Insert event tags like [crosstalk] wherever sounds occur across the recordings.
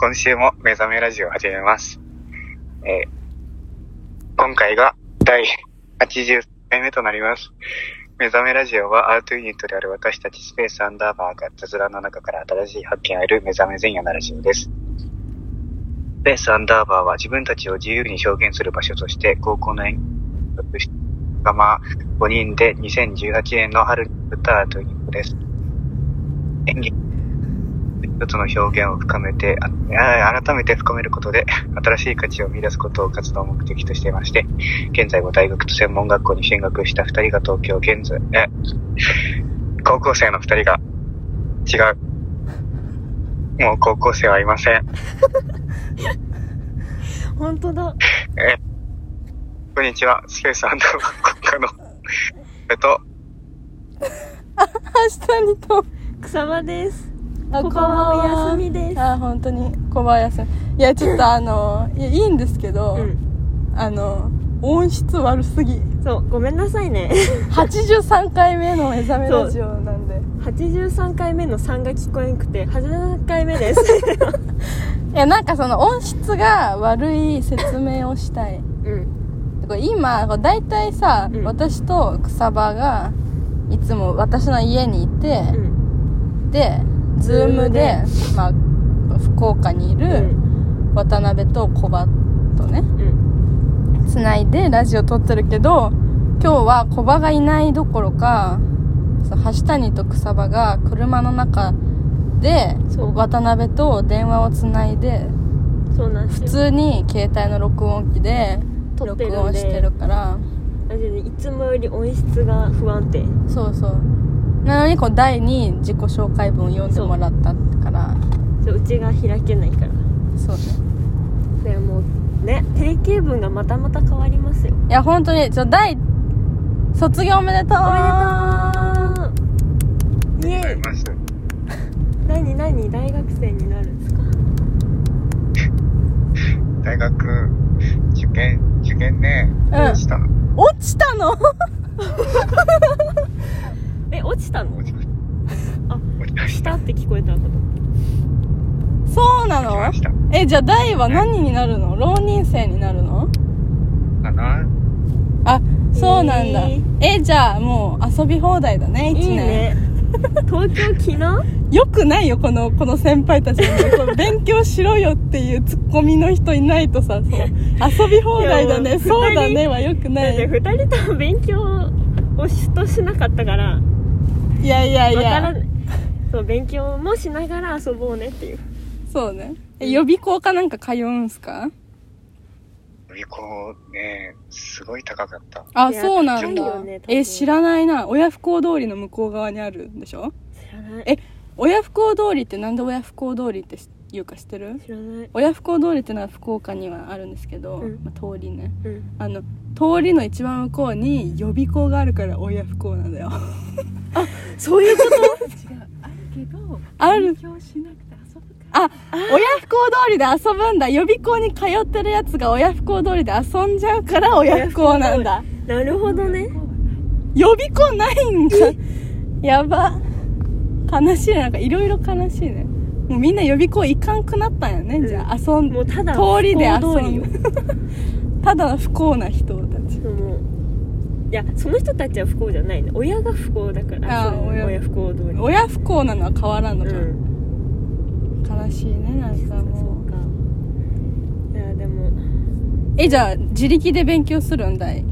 今週も目覚めラジオを始めます。えー今回が第80回目となります。目覚めラジオはアートユニットである私たちスペースアンダーバーが雑談の中から新しい発見を得る目覚め前夜のラジオです。スペースアンダーバーは自分たちを自由に表現する場所として高校の演劇仲間5人で2018年の春に作ったアートユニットです。演技一つの表現を深めて、改めて深めることで、新しい価値を見出すことを活動目的としていまして、現在は大学と専門学校に進学した二人が東京、現在、え、高校生の二人が、違う。もう高校生はいません。[laughs] 本当だえ、こんにちは、スペースアンダーバー国家の、えっと、[laughs] 明日にと草場ですあここはお休みです。あ本当にこばやすみ。いやちょっとあの [laughs] いやいいんですけど、うん。あの音質悪すぎ。そうごめんなさいね。[laughs] 83回目の目覚めラジオなんで。83回目の3が聞こえんくて83回目です。[laughs] いやなんかその音質が悪い説明をしたい。うん。今大体さ、うん。私と草場がいつも私の家にいて、うん。でズームでまあ、福岡にいうるん。渡辺と小バとねうん。つないでラジオ撮ってるけど今日は小バがいないどころか橋谷と草場が車の中で渡辺と電話をつないで普通に携帯の録音機で録音してるから。いつもより音質が不安定。そうそうなのにこう第に自己紹介文を読んでもらったから。そう。うちが開けないから。そうね。それもうね定型文がまたまた変わりますよ。いや本当にちょ第卒業おめでとう。おめでとうイエイ。何何大学生になるんですか？[laughs] 大学、受験、受験ね、うん。した。の。落ちたの？え [laughs] 落ちたの？落ちましあた。落ちまし。した。たって聞こえたと思っそうなの？落ちました。えじゃあ大は何になるの？浪人生になるの？かな。あそうなんだ。へー。えじゃあもう遊び放題だね1た年。いいね。東京昨日 [laughs] よくないよこのこの先輩たちの。[laughs] 勉強しろよっていうツッコミの人いないとさそう。遊び放題だね。そうだねはよくなだってい2人とも勉強をしとしなかったからいやいやいや。わからないそう勉強もしながら遊ぼうねっていう。そうね。え予備校かなんか通うんすか？予備校ね、すごい高かった。あいやそうなんだ、高いよね多分。え知らないな。親不孝通りの向こう側にあるんでしょ？知らない。え親不孝通りってなんで親不孝通りって言うか知ってる？知らない。親不孝通りってのは福岡にはあるんですけど、うん。まあ、通りね。うん。あの通りの一番向こうに予備校があるから親不孝なんだよ。そういうこと？[laughs] あるあ親不孝通りで遊ぶんだ。予備校に通ってるやつが親不孝通りで遊んじゃうから親不孝なんだ。なるほどね。予備校ないんか。やば。悲しいね。なんかいろいろ悲しいねもうみんな予備校行かんくなったんやね、うん。じゃあ遊んもうただ通りで遊不幸通りよ。ん [laughs] ただの不幸な人たち。いやその人たちは不幸じゃないね。親が不幸だからあそう親。親不幸通り。親不幸なのは変わらんのか、うん。悲しいねなんかそもうか。いやでも。うえじゃあ自力で勉強するんだい？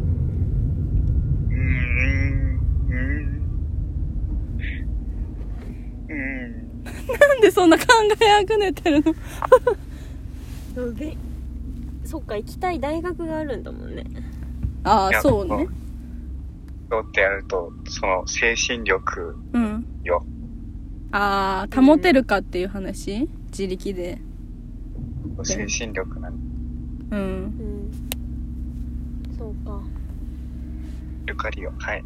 なんでそんな考えあぐねてるの？そうべそっか行きたい大学があるんだもんね。ああそうね。そうってやると、その精神力うん。よ。ああ保てるかっていう話？自力で。精神力なんうん。うん。そうか。ルカリオ。はい。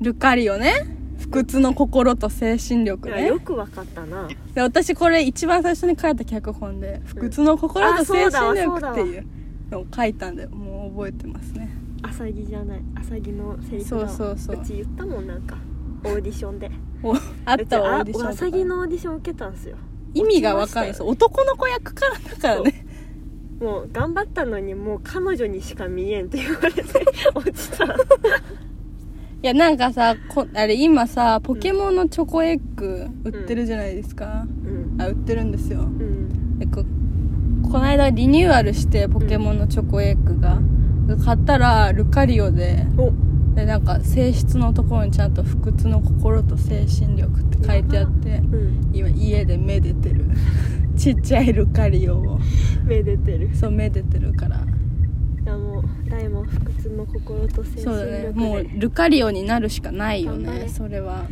ルカリオね不屈の心と精神い力ね。やよくわかったな。で私これ一番最初に書いた脚本で「不屈の心と精神力」っていうのを書いたんでもう覚えてますね。アサギじゃない。アサギのセリフそうそうそう。ち言ったもんなんか。オーディションで。おあったわオーディションとか。ギのオーディション受けたんすよ。意味がわかんない。男の子役からだからね。もう頑張ったのにもう彼女にしか見えんって言われて落ちたいやなんかさこあれ今さポケモンのチョコエッグ売ってるじゃないですか、うん。あ売ってるんですよ。うん。でここの間リニューアルしてポケモンのチョコエッグが、買ったらルカリオでお。でなんか性質のところにちゃんと不屈の心と精神力って書いてあってうん。今家でめでてる。[laughs] ちっちゃいルカリオを。めでてる。そうめでてるから。いやも不屈の心と精神そうだね。力もうでルカリオになるしかないよね頑張れ。それは。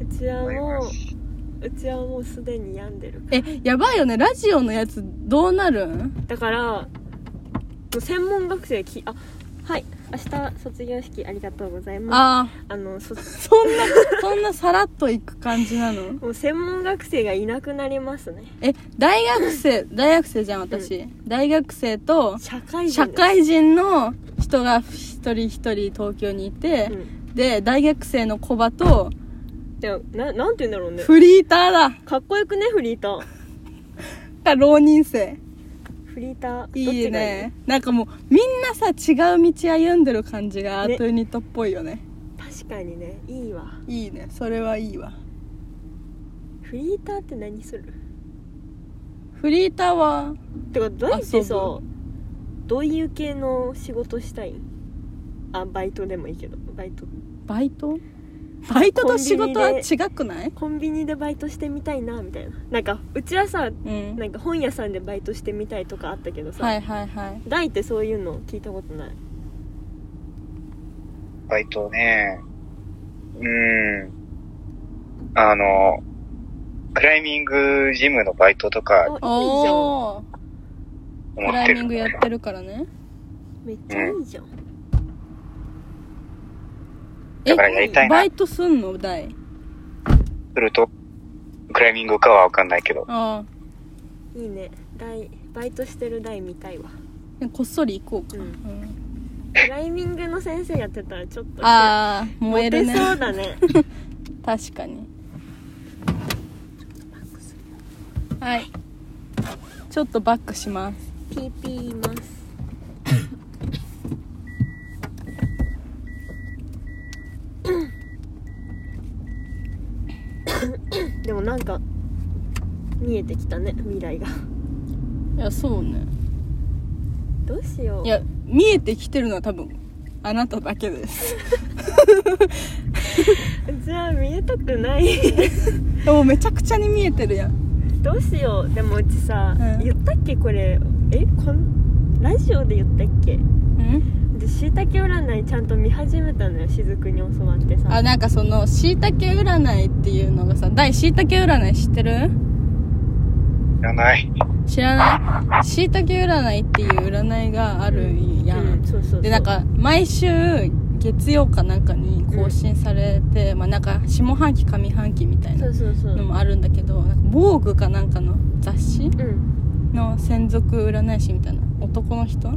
うちはもううちはもうすでに病んでるえやばいよね。ラジオのやつどうなるん？だから専門学生きあはい明日卒業式ありがとうございます。ああのそあそんな [laughs] そんなさらっといく感じなの？もう専門学生がいなくなりますね。え大学生大学生じゃん私、大学生と社会人社会人の人が一人一人東京にいてう、ん。で大学生のコバとななんて言うんだろうね。フリーターだ。かっこよくねフリーター。[laughs] が浪人生フリーターいいね。なんかもうみんなさ違う道歩んでる感じがアートユニットっぽいよね。確かにね。いいわ。いいね。それはいいわ。フリーターって何する？フリーターはてか大ってさどういう系の仕事したい？んあバイトでもいいけど。バイト？バイト？バイトと仕事は違くない？コンビニでバイトしてみたいなみたいな。なんかうちはさうん。なんか本屋さんでバイトしてみたいとかあったけどさ、はいはいはい。大ってそういうの聞いたことない？バイトね。うーん。あの、クライミングジムのバイトとかあいいじゃん。おおクライミングやってるからね。めっちゃいいじゃん、えだからやりたいな。バイ。トすんの？大。すると、クライミングかはわかんないけど。あいいね。大バイトしてる大見たいわ。あこっそり行こうか、うん。うん。クライミングの先生やってたらちょっとああ燃えるね。そうだね。[laughs] 確かに。はい。ちょっとバックします。ピーピーいます [laughs] [coughs] でもなんか見えてきたね未来が。いやそうね。どうしよう。いや見えてきてるのは多分あなただけです。[laughs] じゃあ見えたくない。[laughs] もうめちゃくちゃに見えてるやん。どうしよう。でもうちさ、うん。言ったっけこれ。えこんラジオで言ったっけ？うん？でしいたけ占いちゃんと見始めたのよ雫に教わってさ。あなんかそのしいたけ占いっていうのがさ大しいたけ占い知ってる？いらない。知らない？しいたけ占いっていう占いがあるやん、うんそうそうそう。でなんか毎週月曜かなんかに更新されて、まあなんか下半期上半期みたいなのもあるんだけどなんか防具かなんかの雑誌うん。の専属占い師みたいな男の人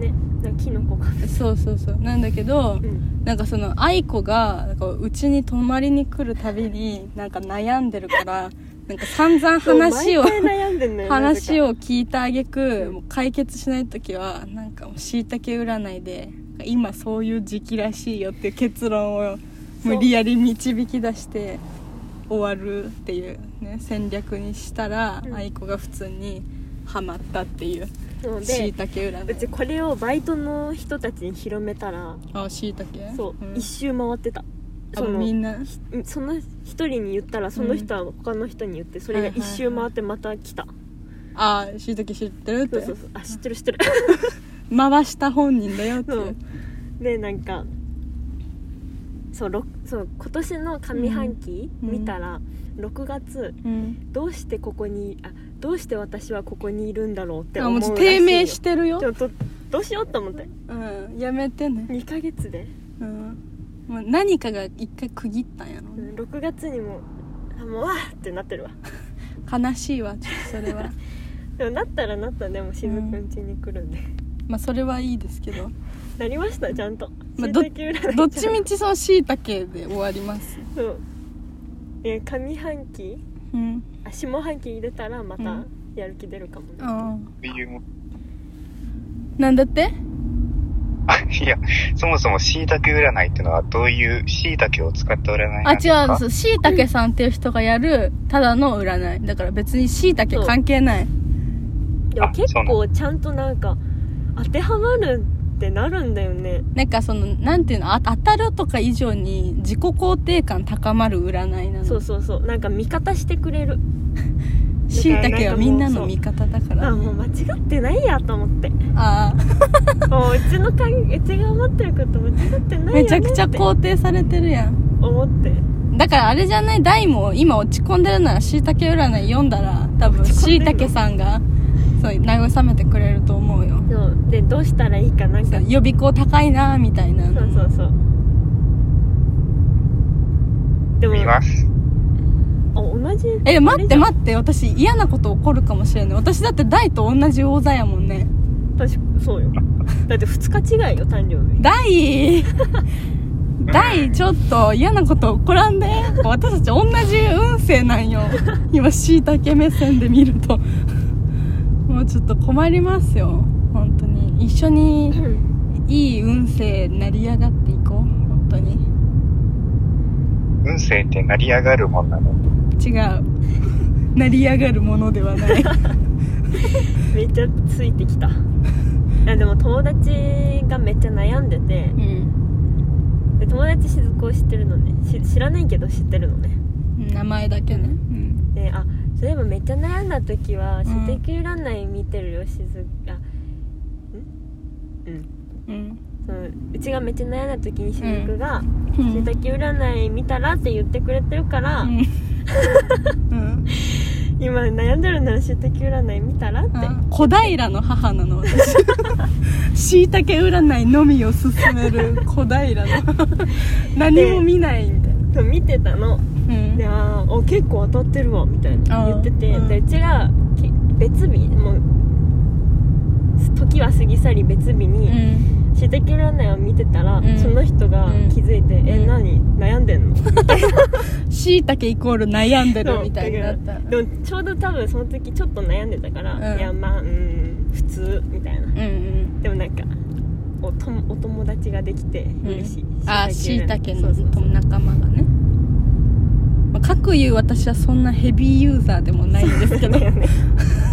ねなんかキノコかそうそうそう。なんだけど、うん。なんかその愛子がなんかうちに泊まりに来るたびになんか悩んでるからなんか散々話をそう毎回悩んでんのよ話をを聞いてあげく、解決しない時はなんかしいたけ占いで今そういう時期らしいよっていう結論を無理やり導き出して終わるっていうね戦略にしたら、うん。愛子が普通にハマったっていうそうしいでたけ占いうちこれをバイトの人たちに広めたらあしいたけそう、ん。一周回ってた。あそのみんな？ひその一人に言ったらその人は他の人に言ってそれが一周回ってまた来た、あしいたけ知ってるって？そうそうそう。あ知ってる知ってる。回した本人だよって [laughs] そう。でなんかそうろそう今年の上半期うん。見たら、6月うん。どうしてここにあどうして私はここにいるんだろうって思うらしいよ。低迷してるよ。ちょっとどうしようと思って。うんやめてね。2ヶ月で、うん。もう何かが一回区切ったんやろ。うん、6月にもあもうわーってなってるわ。[laughs] 悲しいわちょっとそれは。[laughs] でもなったらなったらでもしずくん家に来るんで、まあそれはいいですけど。なりましたちゃんと。まあど椎茸占い。どっちみちそのしいたけで終わります。そう。え上半期うん。あ下半期入れたらまたうん。やる気出るかもね、あそういうも。ーなんだって？あ、いや、そもそも椎茸占いってのはどういう椎茸を使った占いあなんですか違うんですしいたけさんっていう人がやるただの占い。だから別にしいたけ関係ない。でもあ結そう構ちゃんとなんか当てはまるってなるんだよね。なんかそのなんていうのあ当たるとか以上に自己肯定感高まる占いなの。そうそうそう。なんか味方してくれる。[laughs] しいたけはみんなの味方だから。あもう間違ってないやと思って。ああ [laughs] もううちのかうちが思ってること間違ってないめちゃくちゃ肯定されてるやん。思って。だからあれじゃない？大も今落ち込んでるならしいたけ占い読んだら多分しいたけさんがそう慰めてくれると思うよ。そうでどうしたらいいかなんか。予備校高いなみたいな。そうそうそう。でも見ます。あ同じ？え待ってっ待って私嫌なこと起こるかもしれない私だって大と同じ王座やもんね。確かそうよ。だって2日違いよ誕生日。大？[laughs] 大ちょっと嫌なこと起こらんで。私たち同じ運勢なんよ。今しいたけ目線で見るともうちょっと困りますよ。本当に。一緒にいい運勢成り上がっていこう。本当に。運勢って成り上がるもんなの？違う。成り上がるものではない。[laughs] めっちゃついてきた。いやでも友達がめっちゃ悩んでて。うん。で友達しずくを知ってるのね。し知らないけど知ってるのね。名前だけね。うん。であそういえばめっちゃ悩んだ時はん。しずく占い見てるよしずあん？うん。うん。そのうちがめっちゃ悩んだ時にしずくが「うん。しいたけ占い見たら?」って言ってくれてるから、うん。[laughs] うん。今悩んでるならしいたけ占い見たらって。あ小平の母なの私。[laughs] しいたけ占いのみを勧める小平の。[laughs] 何も見ないみたいな。見てたの。うんであーお結構当たってるわみたいな言ってて、うん。でうちがき別日もう時は過ぎ去り別日うにん。しい占いを見てたら、うん。その人がうん。気づいて「えうん。何？悩んでんの?」しいたけイコール悩んでるみたいになった。でもちょうど多分その時ちょっと悩んでたから「うん。いやまあうん普通」みたいな。うんうん。でもなんかおとお友達ができて嬉しい、あーしいたけのそうそうそう。仲間がねまあ、各言う私はそんなヘビーユーザーでもないんですけど。ね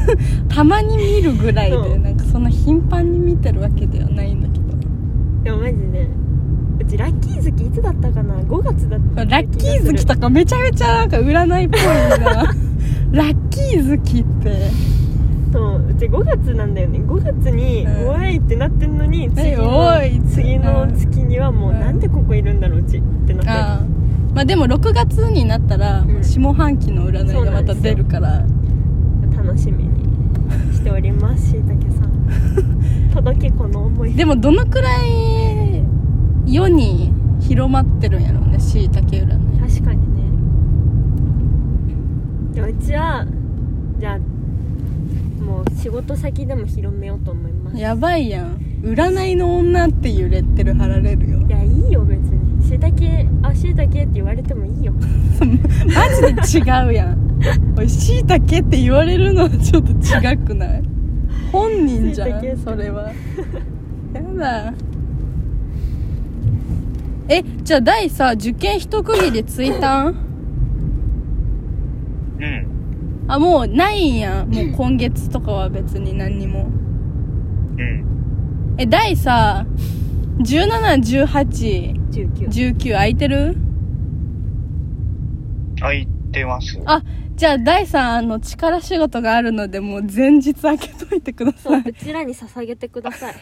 [laughs] たまに見るぐらいでなんかそんな頻繁に見てるわけではないんだけど。でもマジで。うちラッキー月いつだったかな？5月だったラッキー月とかめちゃめちゃなんか占いっぽいな。[laughs] ラッキー月って。そううち5月なんだよね。5月に「うん。おい!」ってなってんのに次の次の月にはもううん。なんでここいるんだろううちってなってまあでも6月になったらうん。下半期の占いがまた出るから。楽しみにしておりますしいたけさん。届けこの思い。でもどのくらい世に広まってるんやろうねしいたけ占い。確かにね。でもうちはじゃあもう仕事先でも広めようと思います。やばいやん。占いの女っていうレッテル貼られるよ。いやいいよ別にしいたけあしいたけって言われてもいいよ。[laughs] マジで違うやん。おいしいたけって言われるのはちょっと違くない？本人じゃ椎茸んそれは。やだ。えじゃあ第さ受験一区切りついたん？うん。あもうないん。やもう今月とかは別に何にも。うん。え第さ171819 19空いてる？空いてます。あじゃあ第3あの力仕事があるのでもう前日開けといてください。うそうちらに捧げてください。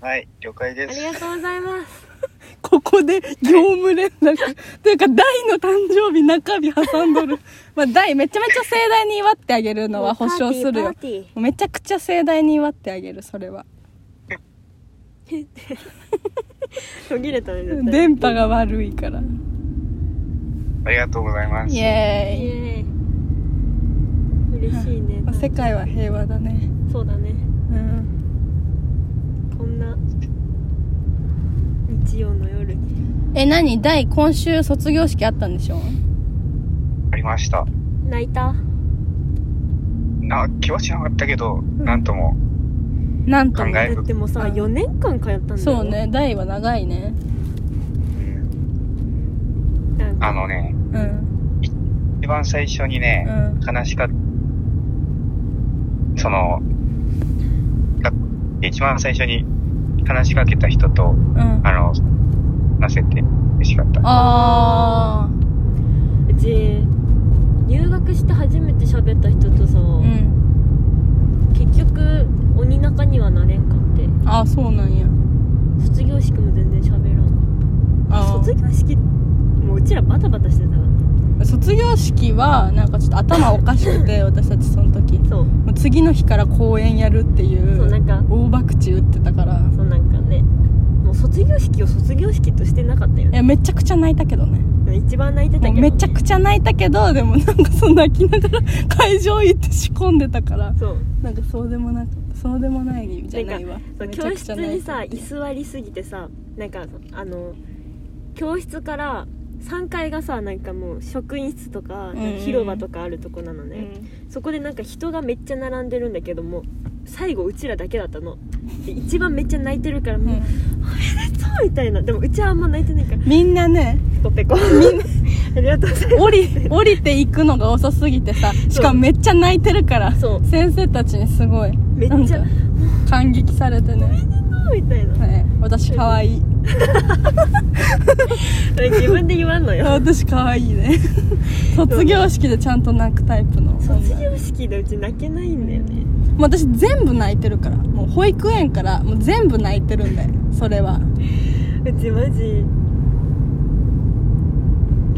はい、了解です。ありがとうございます。[laughs] ここで業務連絡。[laughs] というか大の誕生日中日挟んどる。まあ大めちゃめちゃ盛大に祝ってあげるのは保証するよ。めちゃくちゃ盛大に祝ってあげるそれは途切れたね絶対電波が悪いから。ありがとうございます。イエーイ。イエーイ嬉しいね。まあ世界は平和だね。そうだね。うん。こんな日曜の夜に。え何？大今週卒業式あったんでしょ？ありました。泣いた？な気はしなかったけど、ん。なんともなんとも考えだってもうさうん4年間通ったんだよ。そうね大は長いね。あのねうん。一番最初にね、うん悲しかった。そのが一番最初に話しかけた人とうん。あの話せて嬉しかった。あうち入学して初めて喋った人とさ、ーうん。結局鬼仲にはなれんかって。あそうなんや。卒業式も全然喋らんあー。卒業式もううちらバタバタしてたからね。卒業式はなんかちょっと頭おかしくて [laughs] 私たちその時。そう。もう次の日から公演やるっていうそうなんか大博打ってたからそうなんかねもう卒業式を卒業式としてなかったよね。いやめちゃくちゃ泣いたけどね。一番泣いてたけどもうめちゃくちゃ泣いたけどでもなんかその泣きながら会場行って仕込んでたからそう。なんかそうでもなくそうでもないじゃないわそうめちゃくち教室ゃ泣いた。にさ居座りすぎてさなんかあの教室から3階がさなんかもう職員室とかんうん広場とかあるとこなのね、そこでなんか人がめっちゃ並んでるんだけども最後うちらだけだったの。で一番めっちゃ泣いてるからうん。もう、おめでとうみたいな。でもうちはあんま泣いてないから。みんなねペコペコ。ありがとうございます。降り降りていくのが遅すぎてさしかもめっちゃ泣いてるからそう。先生たちにすごいめっちゃ感激されてねみたいな。ね。私可愛い。自分で言わんのよ。私可愛いね。卒業式でちゃんと泣くタイプの卒業式でうち泣けないんだよね。もう私全部泣いてるから。もう保育園からもう全部泣いてるんだよ。それは。うちマジ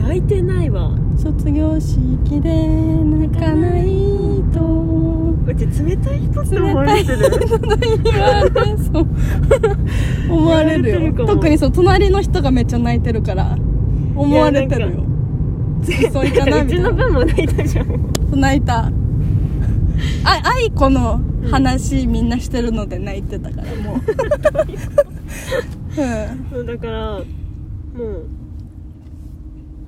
泣いてないわ。卒業式で泣かないと。うち冷たい人って思われてる？言われそう。[laughs] 思われる言われてる特にそう隣の人がめっちゃ泣いてるから。思われてるよ。そういかなうちみたいな。の分も泣いたじゃん泣いた。あ愛子の話みんなしてるので泣いてたからもう。[laughs] うんだからもう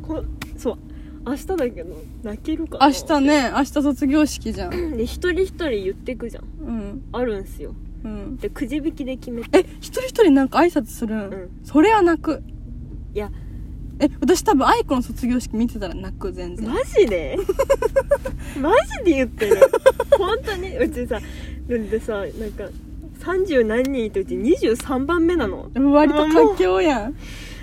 こそう明日だけど泣けるかな明日ね明日卒業式じゃん。で一人一人言ってくじゃん。うん。あるんすよ。うん。でくじ引きで決めて。え一人一人なんか挨拶するん、ん。それは泣く。いや。え私多分愛子の卒業式見てたら泣く全然。マジで？[laughs] マジで言ってる？本当に？うちさでさなんか30何人いてうち23番目なの。割と環境やん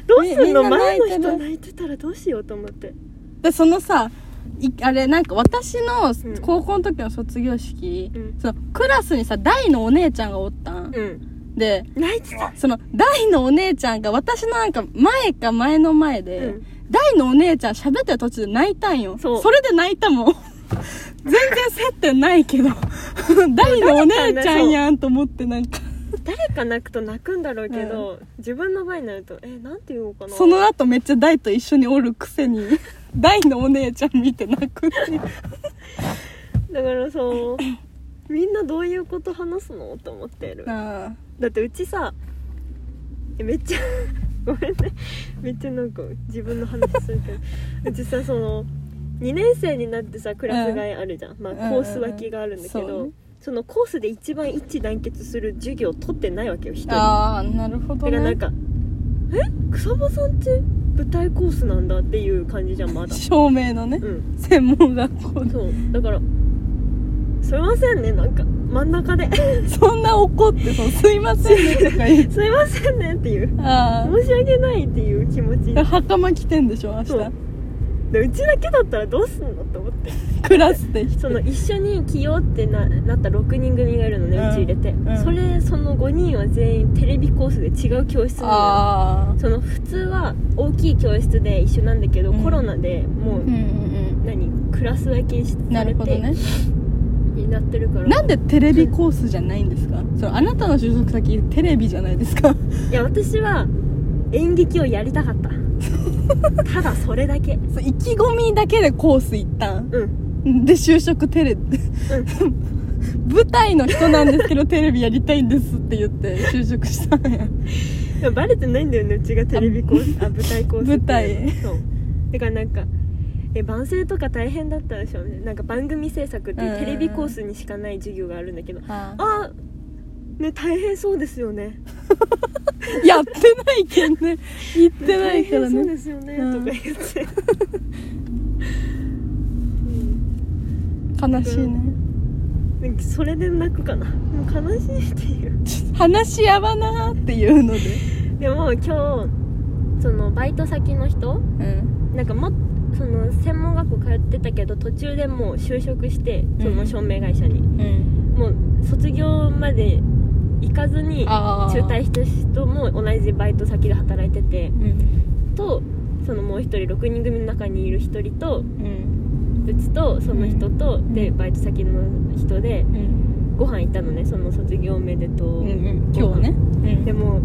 どうすんの？みみんな前の泣いてる人泣いてたらどうしようと思って。でそのさいあれなんか私のうん。高校の時の卒業式、うん。そのクラスにさ大のお姉ちゃんがおったん、うん。で泣いてた。その大のお姉ちゃんが私のなんか前か前の前で、うん。大のお姉ちゃん喋ってる途中で泣いたんよ。そう。れで泣いたもん。[laughs] 全然接点ないけど。[laughs] 大のお姉ちゃんやんと思ってなんか誰か泣くと泣くんだろうけど、自分の場合になるとえなんて言おうかな。その後めっちゃ大と一緒におるくせに大のお姉ちゃん見て泣くっていう。[laughs] だからさみんなどういうこと話すのと思ってる。あだってうちさえめっちゃ [laughs] ごめんね。めっちゃなんか自分の話するけど。[laughs] うちさその2年生になってさクラス替えあるじゃん、まあうん。コース分けがあるんだけど、そうねそのコースで一番一致団結する授業を取ってないわけよ一人ああなるほどね。だからなんか「え？草場さんって舞台コースなんだ」っていう感じじゃんまだ。照明のね、うん。専門学校でそう。だから「すいませんねなんか真ん中で。[laughs] そんな怒ってそうすいませんねとか言う。[laughs] すいませんね」っていう。あ申し訳ないっていう気持ち。あ袴着てんでしょ明日でうちだけだったらどうすんのと思って。クラスでその一緒に着ようってななった6人組がいるのね、ううんち入れて、うん。それその5人は全員テレビコースで違う教室なその普通は大きい教室で一緒なんだけど、うん。コロナでもう、うんうん何？クラス分けしうんなされて、るほどね。になってるから。なんでテレビコースじゃないんですか？そのあなたの就職先テレビじゃないですか？いや私は演劇をやりたかった。[laughs] ただそれだけ。そう意気込みだけでコース行ったん。うん。で就職テレビ [laughs] 舞台の人なんですけどテレビやりたいんですって言って就職したんや。でもバレてないんだよねうちがテレビコースあ舞台コースって。舞台。そう。だからなんかえ番宣とか大変だったでしょうね。なんか番組制作っていうテレビコースにしかない授業があるんだけど、ああね大変そうですよね。[laughs] やってないけんね。言ってないから大変そうねですよね、うん。とか言って、悲しいね。それで泣くかな。もう悲しいっていう。話し合わなーっていうので。でも今日そのバイト先の人うん。なんかもその専門学校通ってたけど途中でもう就職してその照明会社に、うん。もう卒業まで行かずに中退した人も同じバイト先で働いててうん。とそのもう一人6人組の中にいる一人とうん。うちとその人と、ん。でバイト先の人でうん。ご飯行ったのねその卒業おめでとう、うんうん。今日ね。うん。でも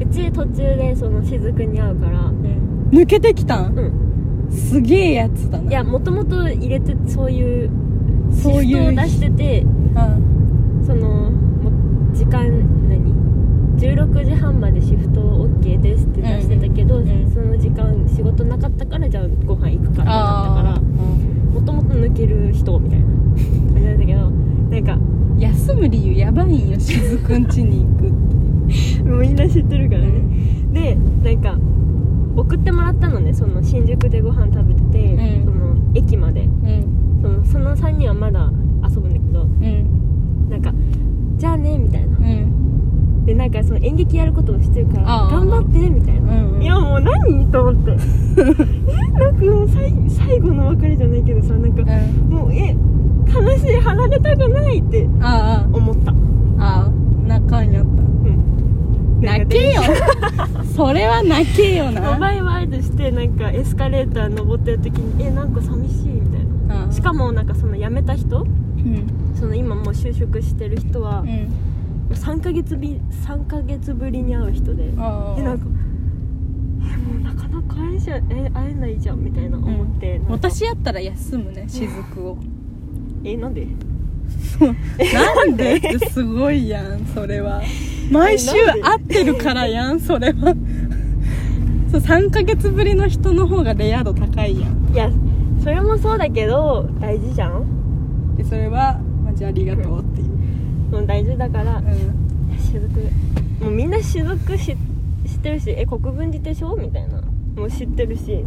うち途中でその雫に会うからうん。抜けてきたん？うん。すげえやつだな。いやもともと入れてそういうそういうシフトを出しててうん。その間何？16時半までシフト OK ですって出してたけど、うんうんその時間仕事なかったからじゃあご飯行くかってなったあからあもともと抜ける人みたいな。感じなんだけどなんか休む理由やばいんよしずくんちに行くって。[laughs] もうみんな知ってるからね、でなんか送ってもらったのねその新宿でご飯食べてて、うん。その駅まで。うん。そのその3人はまだ遊ぶんだけどうん。なんかじゃあねみたいな。うん。でなんかその演劇やることをしてるから頑張ってみたいな、うんうん。いやもう何と思って。[laughs] えなんかもう最最後の別れじゃないけどさなんかうん。もうえ悲しい離れたくないってあ思った。ああ。あ泣かんやった。うん。泣けよ。それは泣けよな。バイバイとしてなんかエスカレーター登ってる時にえなんか寂しいみたいな。うん。しかもなんかその辞めた人うんその今もう就職してる人はうん。3ヶ月び3ヶ月ぶりに会う人でえなんかえもうなかなか会えじゃえ会えないじゃんみたいな思って、なんか。私やったら休むねしずくを。えなんで？なんで？[laughs] ってすごいやんそれは。毎週会ってるからやんそれは。[laughs] そう3ヶ月ぶりの人の方がレア度高いやん。いやそれもそうだけど大事じゃん。でそれはマジありがとうっていう、もう大事だから。うん、雫もうみんな雫し知ってるしえ国分寺でしょみたいな。もう知ってるし。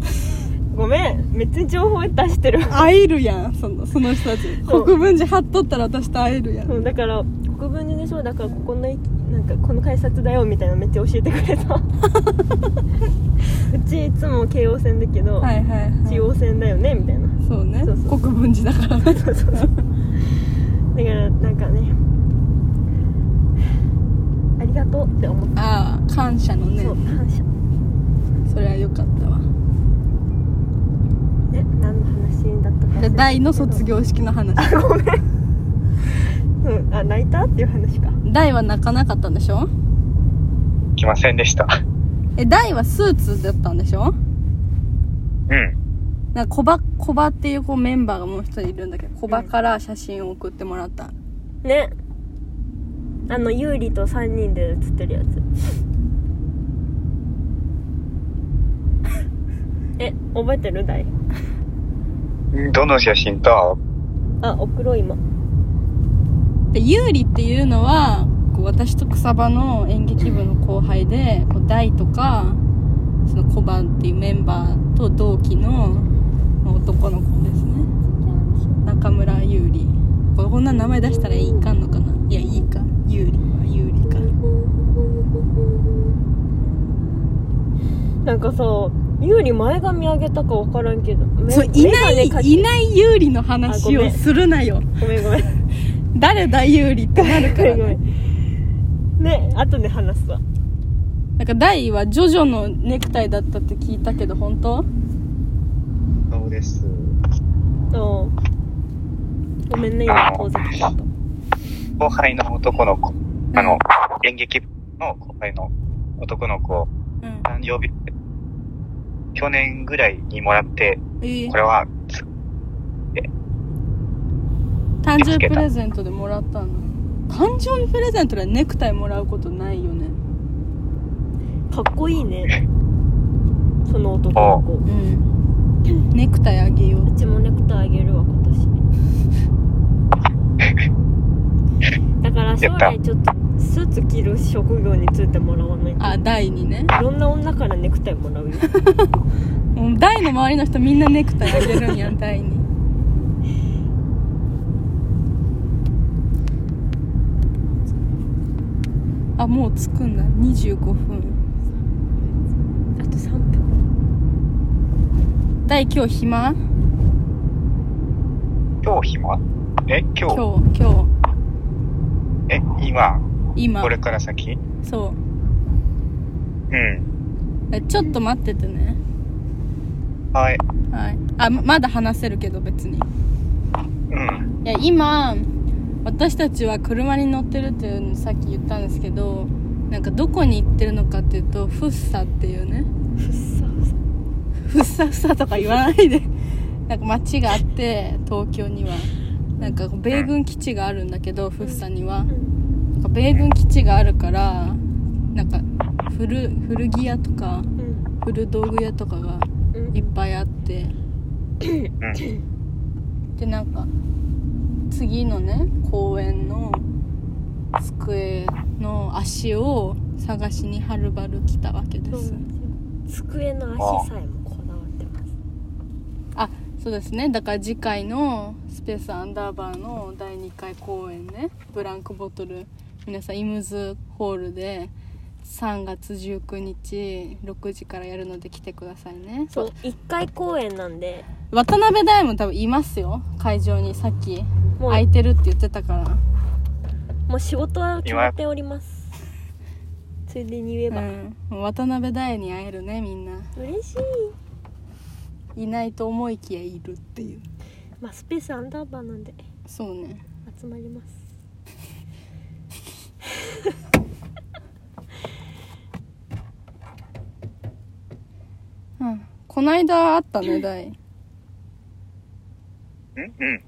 ごめん。めっちゃ情報出してる会えるやん。そのその人たち。国分寺貼っとったら私と会えるやん。そうだから国分寺でしょだからここの駅なんかこの改札だよみたいなのめっちゃ教えてくれた。[laughs] うちいつも京王線だけど、はいはい、はい、中央線だよねみたいな。そうね。そうそう。国分寺だからね。[laughs] そうそうそうだからなんかねありがとうって思った、ああ感謝のね。そう感謝。それはよかったわ。ね何の話だったか忘れたけど。で大の卒業式の話。ごめん。うんあ泣いたっていう話か。大は泣かなかったんでしょ？来ませんでした。え大はスーツだったんでしょ？うん。なんかコバコバっていうこうメンバーがもう一人いるんだけどコバから写真を送ってもらった、ね。あのユーリと3人で写ってるやつ。え覚えてる？大。どの写真と、あ送ろう今。でユーリっていうのはこう私と草場の演劇部の後輩でこう大とかそのコバっていうメンバーと同期のまあ男の子ですね。中村優里。こんな名前出したらいいかんのかな？いやいいか。優里。は優里か。なんかさユーリ前髪上げたか分からんけど。めそういないいない優里の話をするなよ。ごめんごめん。誰だ優里ってなるから。ねめん。ね後で話すわ。なんか大はジョジョのネクタイだったって聞いたけど本当？おうごめんね今遠ざけちゃった後輩の男の子、あの、演劇部の後輩の男の子、うん。誕生日、去年ぐらいにもらって、えー。これは、つ誕生日プレゼントでもらったの？誕生日プレゼントでネクタイもらうことないよね。かっこいいね。[laughs] その男の子。うん [coughs] ネクタイあげよう。うちもネクタイあげるわ今年。[laughs] だから将来ちょっとスーツ着る職業についてもらわないと。あ大にね。いろんな女からネクタイもらうよ。も [laughs] う大の周りの人みんなネクタイあげるんや大に。あもう着くんだ。25分あと3分大今日暇？今日暇？え今日？今日今え今？日今。これから先？そう。ん。うえちょっと待っててね。はい。はい。あままだ話せるけど別に。うん。いや今私たちは車に乗ってるっていうのさっき言ったんですけどなんかどこに行ってるのかっていうとフッサっていうねふっさふさとか言わないで。なんか町があって東京には。なんか米軍基地があるんだけどフッサには。うん。なんか米軍基地があるからなんか古古着屋とかうん。古道具屋とかがうん。いっぱいあって。[coughs] うん。でなんか次のね公園の机の足を探しにはるばる来たわけです。机の足さえもそうですね。だから次回のスペースアンダーバーの第2回公演ね。ブランクボトル。皆さんイムズホールで3月19日6時からやるので来てくださいね。そう1回公演なんで。渡辺大も多分いますよ。会場にさっき空いてるって言ってたから。もう仕事は決まっております。ついでに言えば、うん。渡辺大に会えるねみんな。嬉しいいないと思いきやいるっていう。まあスペースアンダーバーなんで。そうね。集まります。[laughs] うん。こないだあったね [laughs] 大うんうん。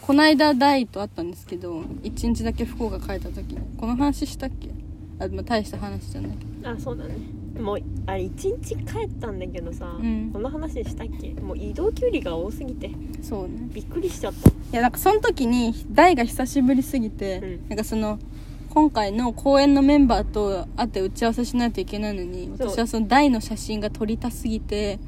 こないだ大と会ったんですけど一日だけ福岡帰った時。にこの話したっけ？あでも大した話じゃない。あそうだね。もうあれ1日帰ったんだけどさ、ん。この話したっけ？もう移動距離が多すぎて。そうね。びっくりしちゃった。いやなんかその時に大が久しぶりすぎて、うん。なんかその今回の公演のメンバーと会って打ち合わせしないといけないのに私はその大の写真が撮りたすぎて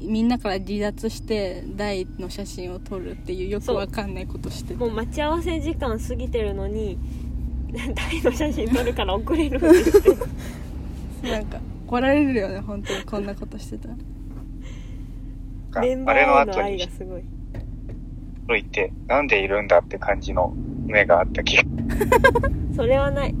みんなから離脱して大の写真を撮るっていうよくわかんないことして。もう待ち合わせ時間過ぎてるのに [laughs] 大の写真撮るから遅れるって言って。[laughs] なんか怒られるよね本当に。こんなことしてたら。メンバあれのーへの愛がすごい。と言って、なんでいるんだって感じの目があった気が。[laughs] それはない。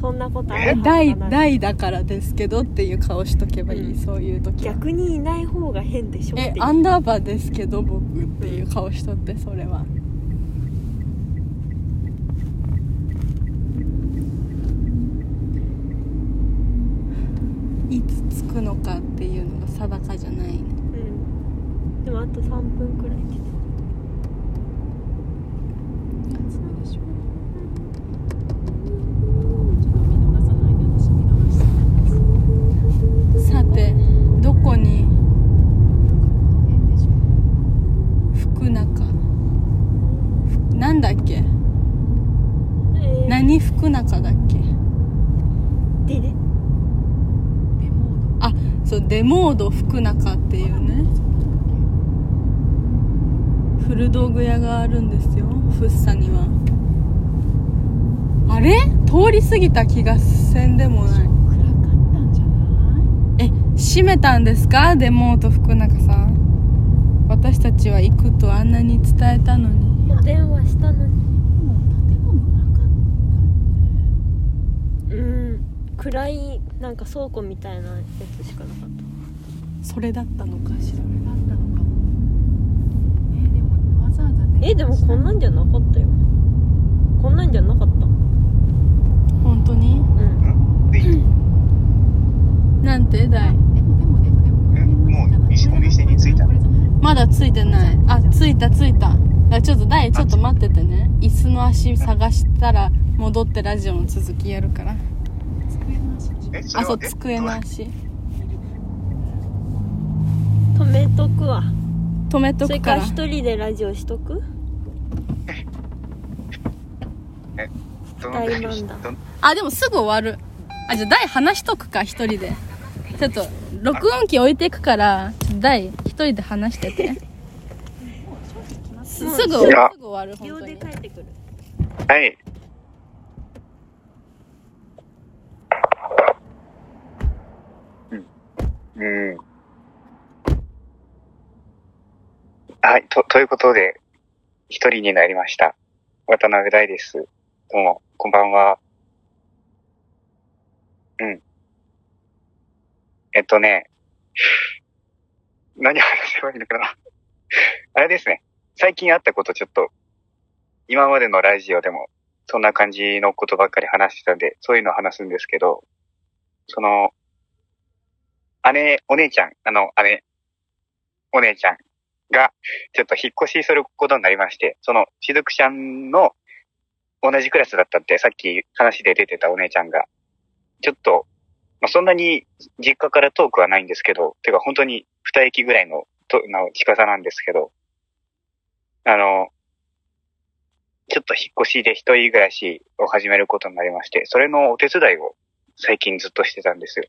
そんなことあるはずが大ない大だからですけどっていう顔しとけばいい、うん。そういう時は。逆にいない方が変でしょえアンダーバーですけど僕っていう顔しとってそれはいつ着くのかっていうのが定かじゃないねうんでもあと3分くらいっさてさてどこに福中ふなんだっけ？えー。何福中だっけ？デモードあそうデモード福中っていうね古道具屋があるんですよ福生には。あれ？通り過ぎた気がせんでもない。暗かったんじゃない？え閉めたんですか？デモード福中さん。私たちは行くとあんなに伝えたのに。お電話したのに。もう建物なかったよね。うん。暗いなんか倉庫みたいなやつしかなかっそれだったのかしら。それだったのかもえーでもわざわざ電話たえでもこんなんじゃなかったよ。こんなんじゃなかった。本当に？うん。でなんて？だいでもまだついてない。あ着いた着いた。ちょっと大ちょっと待っててね。椅子の足探したら戻ってラジオの続きやるから。あそう机の足。止めとくわ止めとそれくから。らか一人でラジオしとく？ど大漫談。どんあでもすぐ終わる。あじゃあ大話しとくか一人で。ちょっと録音機置いてくからちょっと大一人で話してて。[laughs] すすぐすぐ終わる本秒で当に帰ってくる。はい。うん。うん。はい、と、ということで、一人になりました。渡辺大です。どうも、こんばんは。うん。えっとね、[laughs] 何話せばいいのかな。あれですね。最近あったことちょっと今までのラジオでも、そんな感じのことばっかり話してたんで、そういうの話すんですけど、その、姉、お姉ちゃん、あの、姉、お姉ちゃんが、ちょっと引っ越しすることになりまして、その、しずくちゃんの同じクラスだったって、さっき話で出てたお姉ちゃんが、ちょっと、まあ、そんなに実家から遠くはないんですけど、てか本当に二駅ぐらいのとの近さなんですけど、あの、ちょっと引っ越しで一人暮らしを始めることになりまして、それのお手伝いを最近ずっとしてたんですよ。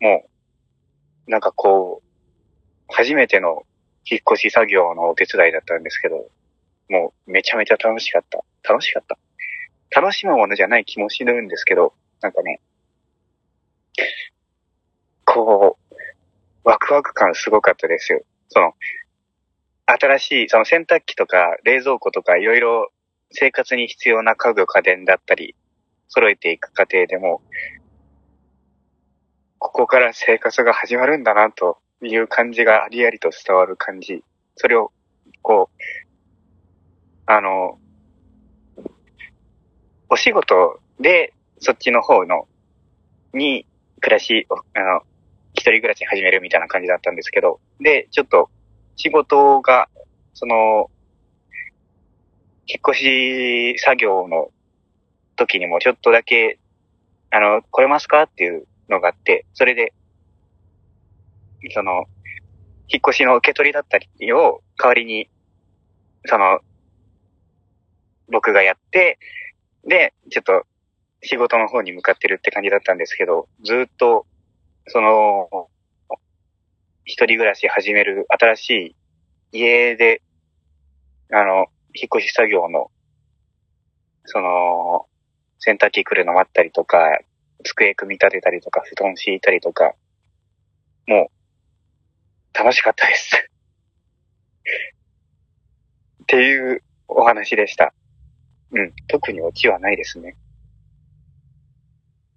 もう、なんかこう、初めての引っ越し作業のお手伝いだったんですけど、もうめちゃめちゃ楽しかった。楽しかった。楽しむものじゃない気もするんですけど、なんかね、こう、ワクワク感すごかったですよ。その、新しい、その洗濯機とか冷蔵庫とかいろいろ生活に必要な家具家電だったり、揃えていく過程でも、ここから生活が始まるんだなという感じがありありと伝わる感じ。それを、こう、あの、お仕事でそっちの方の、に暮らし、あの、一人暮らし始めるみたいな感じだったんですけど、で、ちょっと仕事が、その、引っ越し作業の時にもちょっとだけ、あの、来れますかっていうのがあって、それで、その、引っ越しの受け取りだったりを代わりに、その、僕がやって、で、ちょっと仕事の方に向かってるって感じだったんですけど、ずっと、その、一人暮らし始める新しい家で、あの、引っ越し作業の、その、洗濯機来るの待ったりとか、机組み立てたりとか、布団敷いたりとか、もう、楽しかったです。っていうお話でした。うん、特にオチはないですね。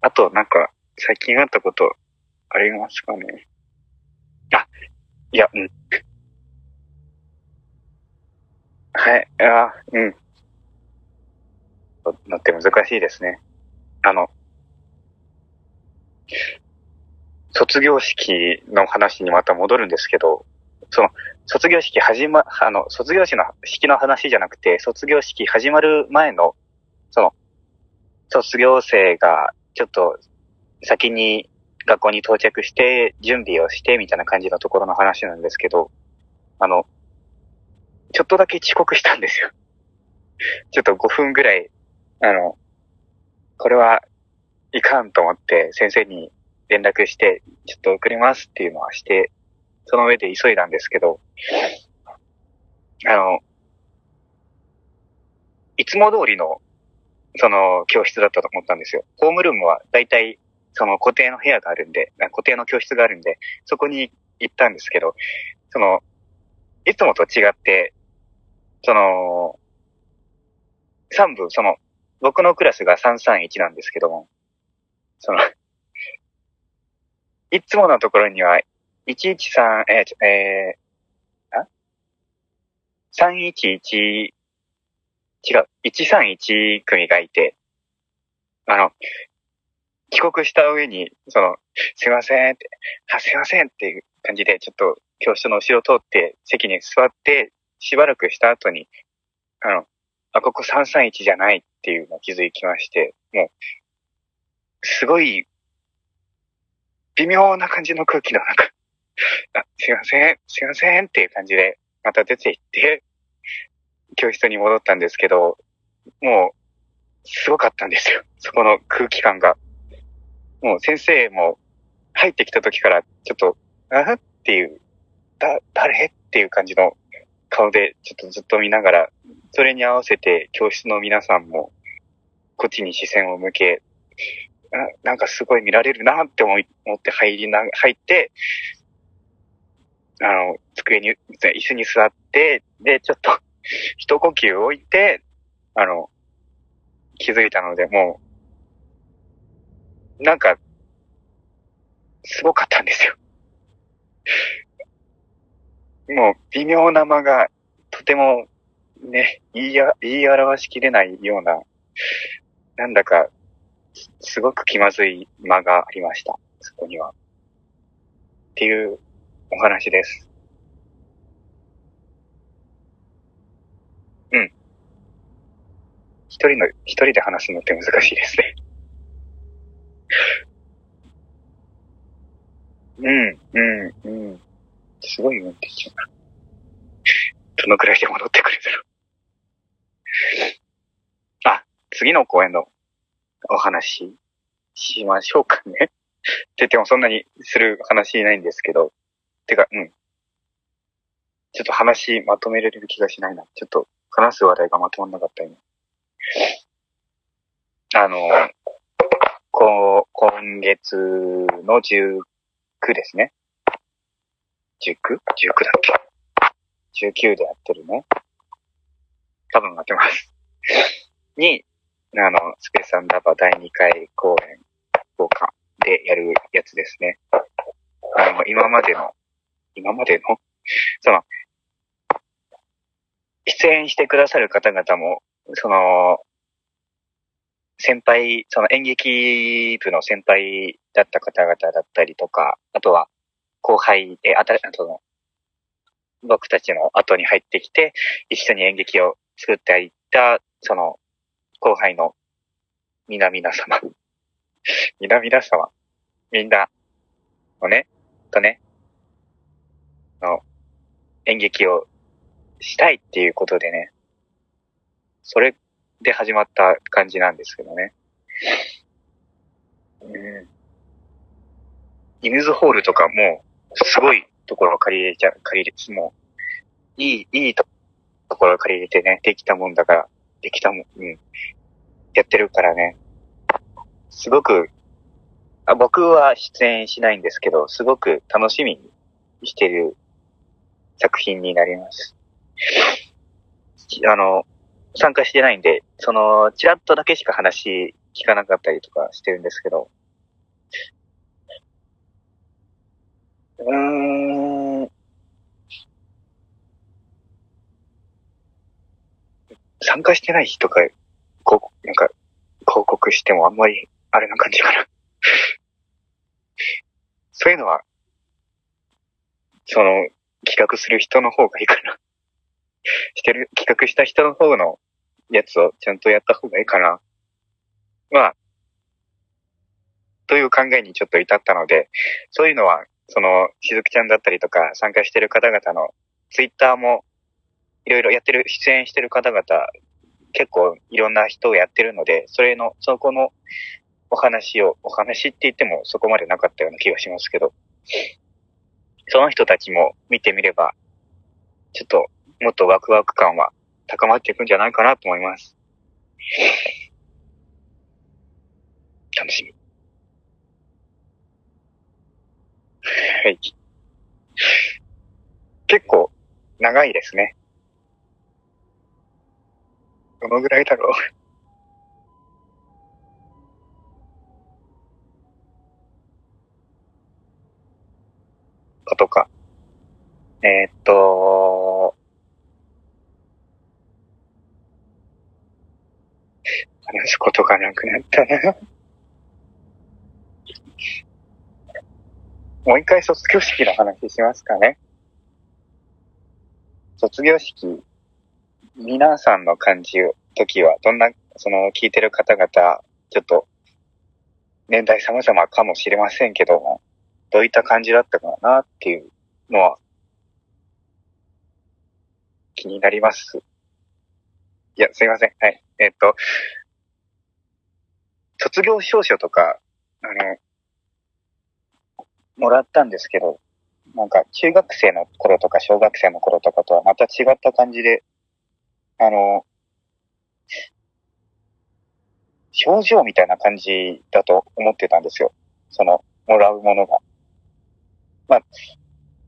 あと、なんか、最近あったこと、ありますかね？あ、いや、うん。はい、あ、うん。のって難しいですね。あの、卒業式の話にまた戻るんですけど、その、卒業式始ま、あの、卒業式の式の話じゃなくて、卒業式始まる前の、その、卒業生がちょっと先に学校に到着して、準備をして、みたいな感じのところの話なんですけど、あの、ちょっとだけ遅刻したんですよ。[laughs] ちょっと5分ぐらい、あの、これはいかんと思って先生に連絡して、ちょっと遅れますっていうのはして、その上で急いだんですけど、あの、いつも通りの、その、教室だったと思ったんですよ。ホームルームは大体、その固定の部屋があるんで、固定の教室があるんで、そこに行ったんですけど、その、いつもと違って、その、3部、その、僕のクラスが331なんですけども、その、いつものところには、113、えーちょ、えー、あ ?311、違う、131組がいて、あの、帰国した上に、その、すいませんって、あ、すいませんっていう感じで、ちょっと教室の後ろを通って席に座って、しばらくした後に、あの、あ、ここ331じゃないっていうのを気づきまして、もう、すごい、微妙な感じの空気の中、あ、すいません、すいませんっていう感じで、また出て行って、教室に戻ったんですけど、もう、すごかったんですよ。そこの空気感が。もう先生も入ってきた時から、ちょっと、あっていう、だ、誰？っていう感じの顔で、ちょっとずっと見ながら、それに合わせて教室の皆さんも、こっちに視線を向け、なんかすごい見られるなって思って入りな、入って、あの、机に、椅子に座って、で、ちょっと、[laughs] 一呼吸置いて、あの、気づいたので、もう、なんか、すごかったんですよ。[laughs] もう、微妙な間が、とても、ね、言いや、言い表しきれないような、なんだか、すごく気まずい間がありました。そこには。っていうお話です。うん。一人の、一人で話すのって難しいですね。うん、うん、うん。すごい運転手だな。どのくらいで戻ってくるんだろう。あ、次の公演のお話ししましょうかね。っ [laughs] て言ってもそんなにする話ないんですけど。てか、うん。ちょっと話まとめられる気がしないな。ちょっと話す話題がまとまんなかった今。あの、こ、今月の19ですね。19?19 だっけ ?19 でやってるね。多分合ってます。に、あの、スペースアンダーバー第2回公演、福岡でやるやつですね。あの、今までの、今までの、[laughs] その、出演してくださる方々も、その、先輩、その演劇部の先輩だった方々だったりとか、あとは後輩で、あた、あと僕たちの後に入ってきて、一緒に演劇を作っていった、その、後輩の皆々様。[laughs] 皆々様。みんな、のね、とね、の、演劇をしたいっていうことでね、それで始まった感じなんですけどね。うん。イムズホールとかも、すごいところを借りれちゃ、借りれ、もう、いい、いいとところを借りれてね、できたもんだから、できたもん、うん。やってるからね。すごく、あ僕は出演しないんですけど、すごく楽しみにしてる作品になります。あの、参加してないんで、その、ちらっとだけしか話聞かなかったりとかしてるんですけど、うーん、参加してない人が、こう、なんか、広告してもあんまり、あれな感じかな。[laughs] そういうのは、その、企画する人の方がいいかな。[laughs] してる、企画した人の方のやつをちゃんとやった方がいいかな。まあ、という考えにちょっと至ったので、そういうのは、その、しずくちゃんだったりとか、参加してる方々の、ツイッターも、いろいろやってる、出演してる方々、結構いろんな人をやってるので、それの、そこのお話を、お話って言ってもそこまでなかったような気がしますけど、その人たちも見てみれば、ちょっともっとワクワク感は高まっていくんじゃないかなと思います。楽しみ。はい。結構長いですね。どのぐらいだろう。ことか。えーっと、話すことがなくなったな。[laughs] もう一回卒業式の話しますかね。卒業式、皆さんの感じ、時は、どんな、その、聞いてる方々、ちょっと、年代様々かもしれませんけども、どういった感じだったかなっていうのは気になります。いや、すいません。はい。えっと、卒業証書とか、あの、もらったんですけど、なんか中学生の頃とか小学生の頃とかとはまた違った感じで、あの、表情みたいな感じだと思ってたんですよ。その、もらうものが。まあ、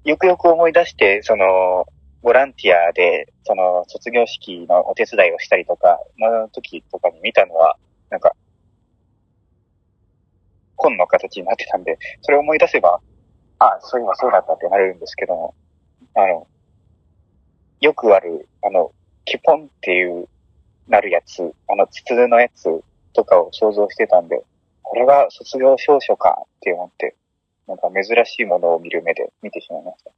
よくよく思い出して、その、ボランティアで、その、卒業式のお手伝いをしたりとか、の時とかに見たのは、なんか、本の形になってたんで、それを思い出せば、あ、そういえばそうだったってなるんですけども、あの、よくある、あの、キュポンっていう、なるやつ、あの、筒のやつとかを想像してたんで、これが卒業証書かって思って、なんか珍しいものを見る目で見てしまいました。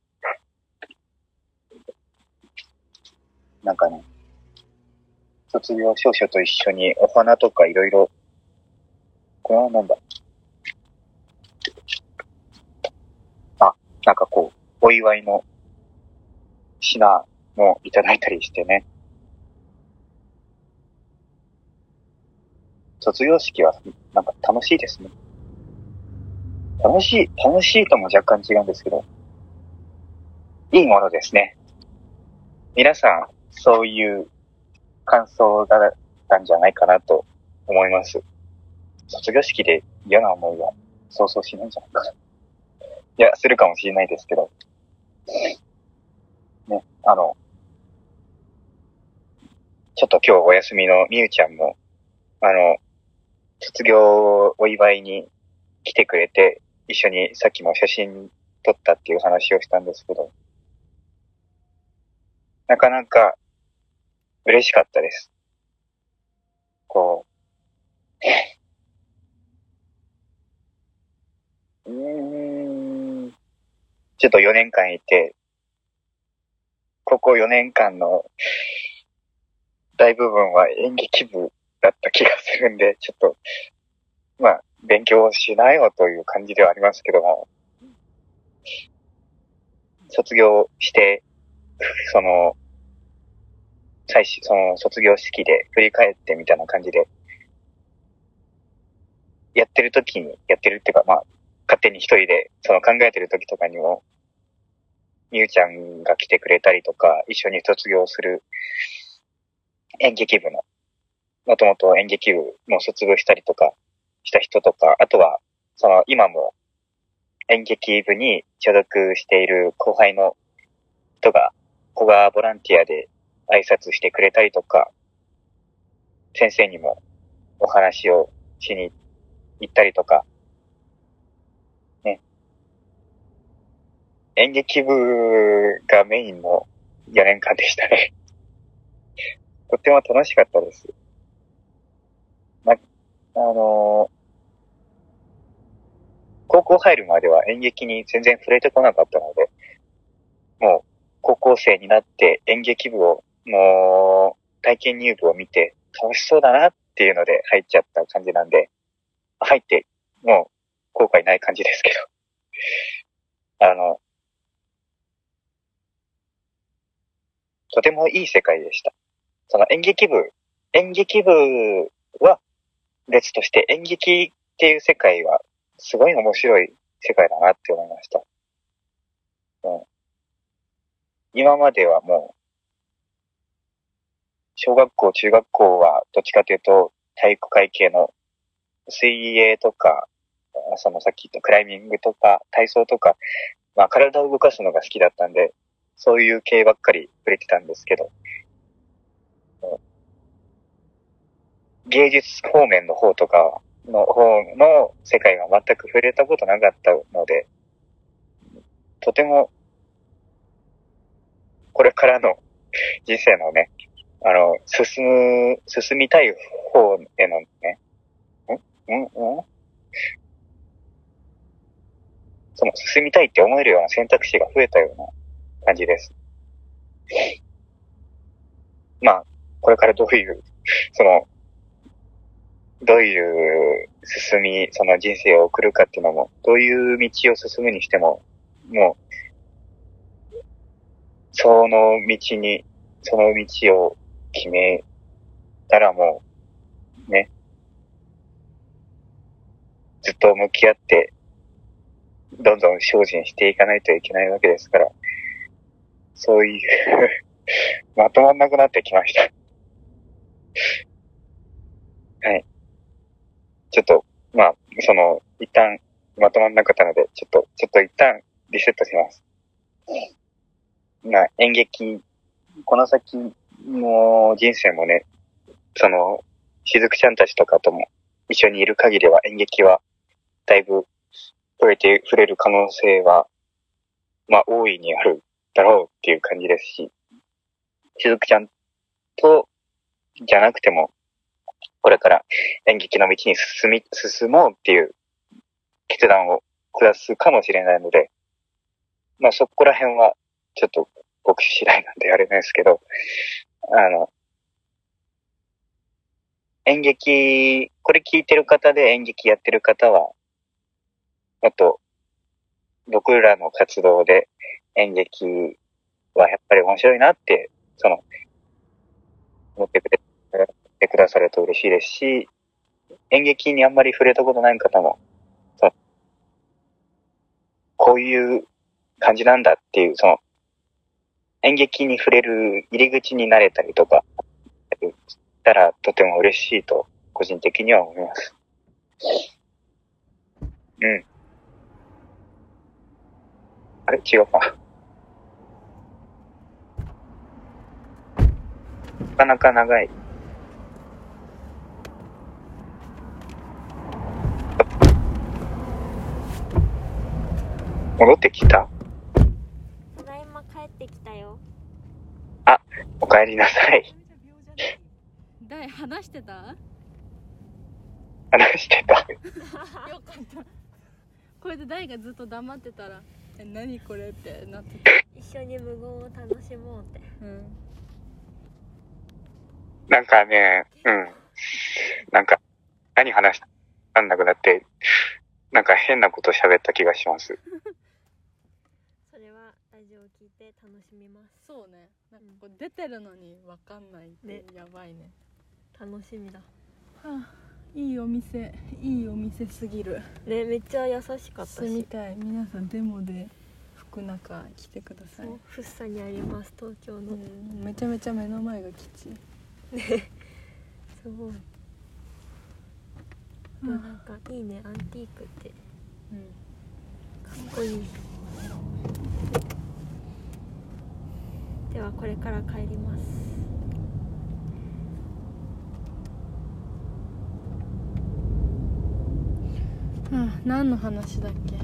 なんかね、卒業証書と一緒にお花とかいろいろ、これはなんだ？あ、なんかこう、お祝いの品もいただいたりしてね。卒業式はなんか楽しいですね。楽しい、楽しいとも若干違うんですけど、いいものですね。皆さん、そういう感想だったんじゃないかなと思います。卒業式で嫌な思いはそうそうしないんじゃないかな。いや、するかもしれないですけど。ね、あの、ちょっと今日お休みのみゆちゃんも、あの、卒業をお祝いに来てくれて、一緒にさっきも写真撮ったっていう話をしたんですけど、なかなか嬉しかったです。こう、うん、ちょっと4年間いて、ここ4年間の大部分は演劇部だった気がするんで、ちょっと、まあ、勉強しなよという感じではありますけども、卒業して、その、最初、その卒業式で振り返ってみたいな感じで、やってる時に、やってるっていうか、まあ、勝手に一人で、その考えてる時とかにも、みゆちゃんが来てくれたりとか、一緒に卒業する演劇部の、もともと演劇部も卒業したりとかした人とか、あとは、その今も演劇部に所属している後輩の人が、子がボランティアで挨拶してくれたりとか、先生にもお話をしに行ったりとか、ね。演劇部がメインの4年間でしたね。とっても楽しかったです。あの高校入るまでは演劇に全然触れてこなかったので、もう高校生になって演劇部を、もう体験入部を見て楽しそうだなっていうので入っちゃった感じなんで、入ってもう後悔ない感じですけど。[laughs] あの、とてもいい世界でした。その演劇部、演劇部は別として演劇っていう世界はすごい面白い世界だなって思いました。うん、今まではもう、小学校、中学校はどっちかというと体育会系の水泳とか、そのさっき言ったクライミングとか体操とか、まあ体を動かすのが好きだったんで、そういう系ばっかり触れてたんですけど、芸術方面の方とかの方の世界は全く触れたことなかったので、とても、これからの人生のね、あの、進む、進みたい方へのね、ん？ん？ん？その進みたいって思えるような選択肢が増えたような感じです。まあ、これからどういう、その、どういう進み、その人生を送るかっていうのも、どういう道を進むにしても、もう、その道に、その道を決めたらもう、ね、ずっと向き合って、どんどん精進していかないといけないわけですから、そういう、[laughs] まとまんなくなってきました。はい。ちょっと、まあ、その、一旦まとまんなかったので、ちょっと、ちょっと一旦リセットします。まあ、演劇、この先の人生もね、その、しずくちゃんたちとかとも一緒にいる限りは演劇はだいぶ触れて、触れる可能性は、まあ、大いにあるだろうっていう感じですし、しずくちゃんと、じゃなくても、これから演劇の道に進み、進もうっていう決断を下すかもしれないので、まあそこら辺はちょっと僕次第なんであれなんですけど、あの、演劇、これ聞いてる方で演劇やってる方は、あと、僕らの活動で演劇はやっぱり面白いなって、その、思ってくれててくださると嬉しいですし、演劇にあんまり触れたことない方も、こういう感じなんだっていう、その、演劇に触れる入り口になれたりとか、したらとても嬉しいと、個人的には思います。うん。あれ？違うか。なかなか長い。戻ってきた？ただいま帰ってきたよお帰りなさい。大話してた？話してた。[laughs] よかったこれで大がずっと黙ってたら「え何これ?」ってなってた一緒に無言を楽しもうってうんなんかね、うん。なんか、何話した？かんなくなって、なんか変なこと喋った気がします。[laughs] はラジオを聞いて楽しみます。そうね。なんかこう出てるのに分かんないってね。やばいね。楽しみだ。はあいいお店いいお店すぎる。ねめっちゃ優しかった住みしたい。皆さんデモで福中来てください、そう福生にあります東京の、うん、めちゃめちゃ目の前が基地すごいでもなんかいいねアンティークって。うん。かっこいいではこれから帰ります。あ何の話だっけ？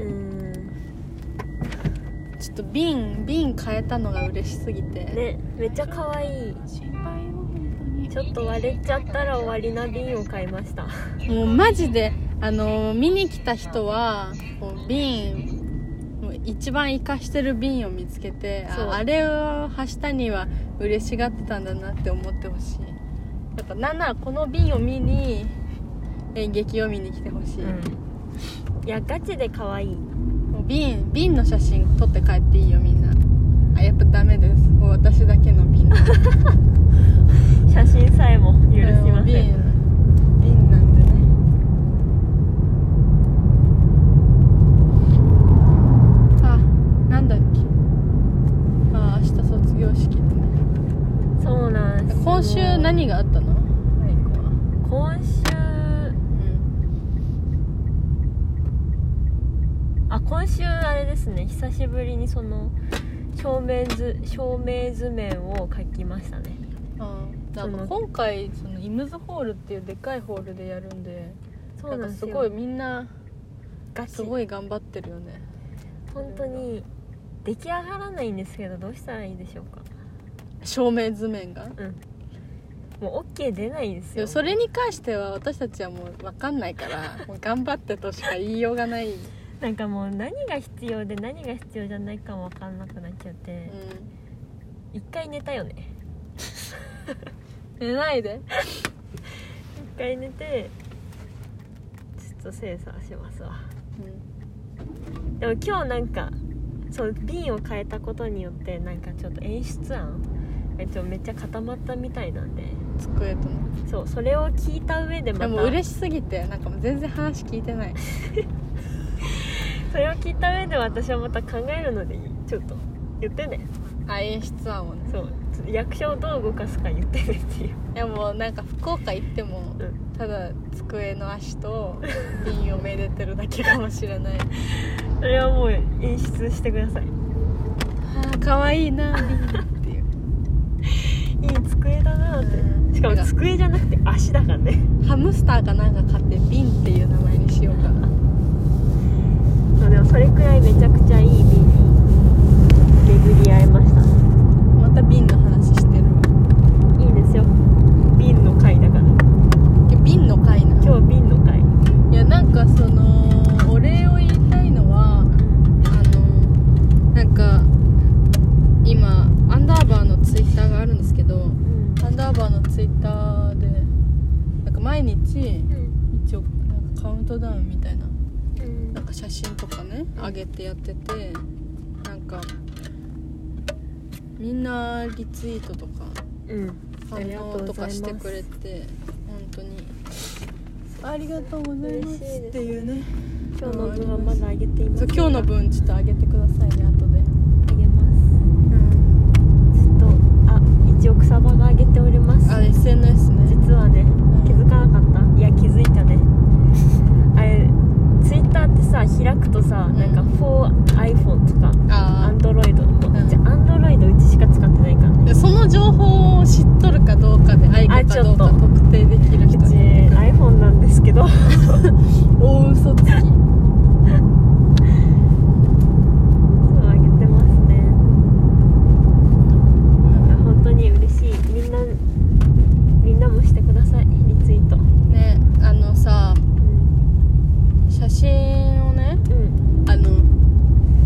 うーん。ちょっと瓶瓶変えたのが嬉しすぎて、ねめっちゃ可愛い。ちょっと割れちゃったら終わりな瓶を買いました。もうマジであの見に来た人はこう瓶一番活かしてる瓶を見つけてああれをはしたには嬉しがってたんだなって思ってほしい。やっぱなんならこの瓶を見に演劇を見に来てほしい、いやガチで可愛い。もう瓶瓶の写真撮って帰っていいよみんな。あやっぱダメです。もう私だけの瓶 [laughs] 写真さえも許しません瓶瓶なんでねあなんだっけあ明日卒業式でねそうなんです今週何があったの？今週あ今週あれですね。久しぶりにその照明図照明図面を描きましたね。あなんか今回そのイムズホールっていうでかいホールでやるんでそうなんですよ。かすごいみんなすごい頑張ってるよね。本当に出来上がらないんですけどどうしたらいいでしょうか？照明図面が？もう OK 出ないですよ。それに関しては私たちはもう分かんないから [laughs] もう頑張ってとしか言いようがない、うん、なんかもう何が必要で何が必要じゃないかも分かんなくなっちゃって。一回寝たよね。[laughs] 寝ないで。[laughs] 一回寝てちょっと精査しますわ。うん。でも今日なんかそう瓶を変えたことによってなんかちょっと演出案えっとめっちゃ固まったみたいなんで机とのそうそれを聞いた上でまでたも嬉しすぎてなんかもう全然話聞いてない。それを聞いた上で私はまた考えるのでいい。ちょっと言ってね。あ演出案をね。そう。役所をどう動かすか言ってねっていう。いやもうなんか福岡行ってもうん。ただ机の足と [laughs] 瓶をめでてるだけかもしれない。それはもう演出してください。あーかわいいな瓶 [laughs] いういい机だなって。うん。しかも机じゃなくて足だからね。ハムスターかなんか買って瓶っていう名前にしようかな。そうでもそれくらいめちゃくちゃいい瓶。に巡り合えました。また瓶の話してるわ。いいですよ。瓶の回だから。え瓶の回な今日瓶の回いやなんかそのお礼を言いたいのはあのなんか今アンダーバーのツイッターがあるんですンダーバーのツイッターでなんか毎日うん。一応なんかカウントダウンみたいなうん。なんか写真とかね上げてやっててなんかみんなリツイートとか反応とかしてくれて本当に。ありがとうございますっていうね。今日の分はまだあげています今日の分ちょっと上げてくださいね後であげますちょっとあ一応草場があげておりますあ SNS ね。実はねん。気づかなかった。いや気づいたね。[laughs] あれツイッターってさ開くとさ、ん。なんか 4iPhone とかあ Android も、ん。じゃ Android うちしか使ってないからね。あその情報を知っとるかどうかで愛かかどうかあちょ特定できるうち人によってくる iPhone なんですけど。[laughs] 大嘘つきそうあげてますね本当に嬉しいみんなみんなもしてくださいリツイートねあのさうん写真をねうん。あの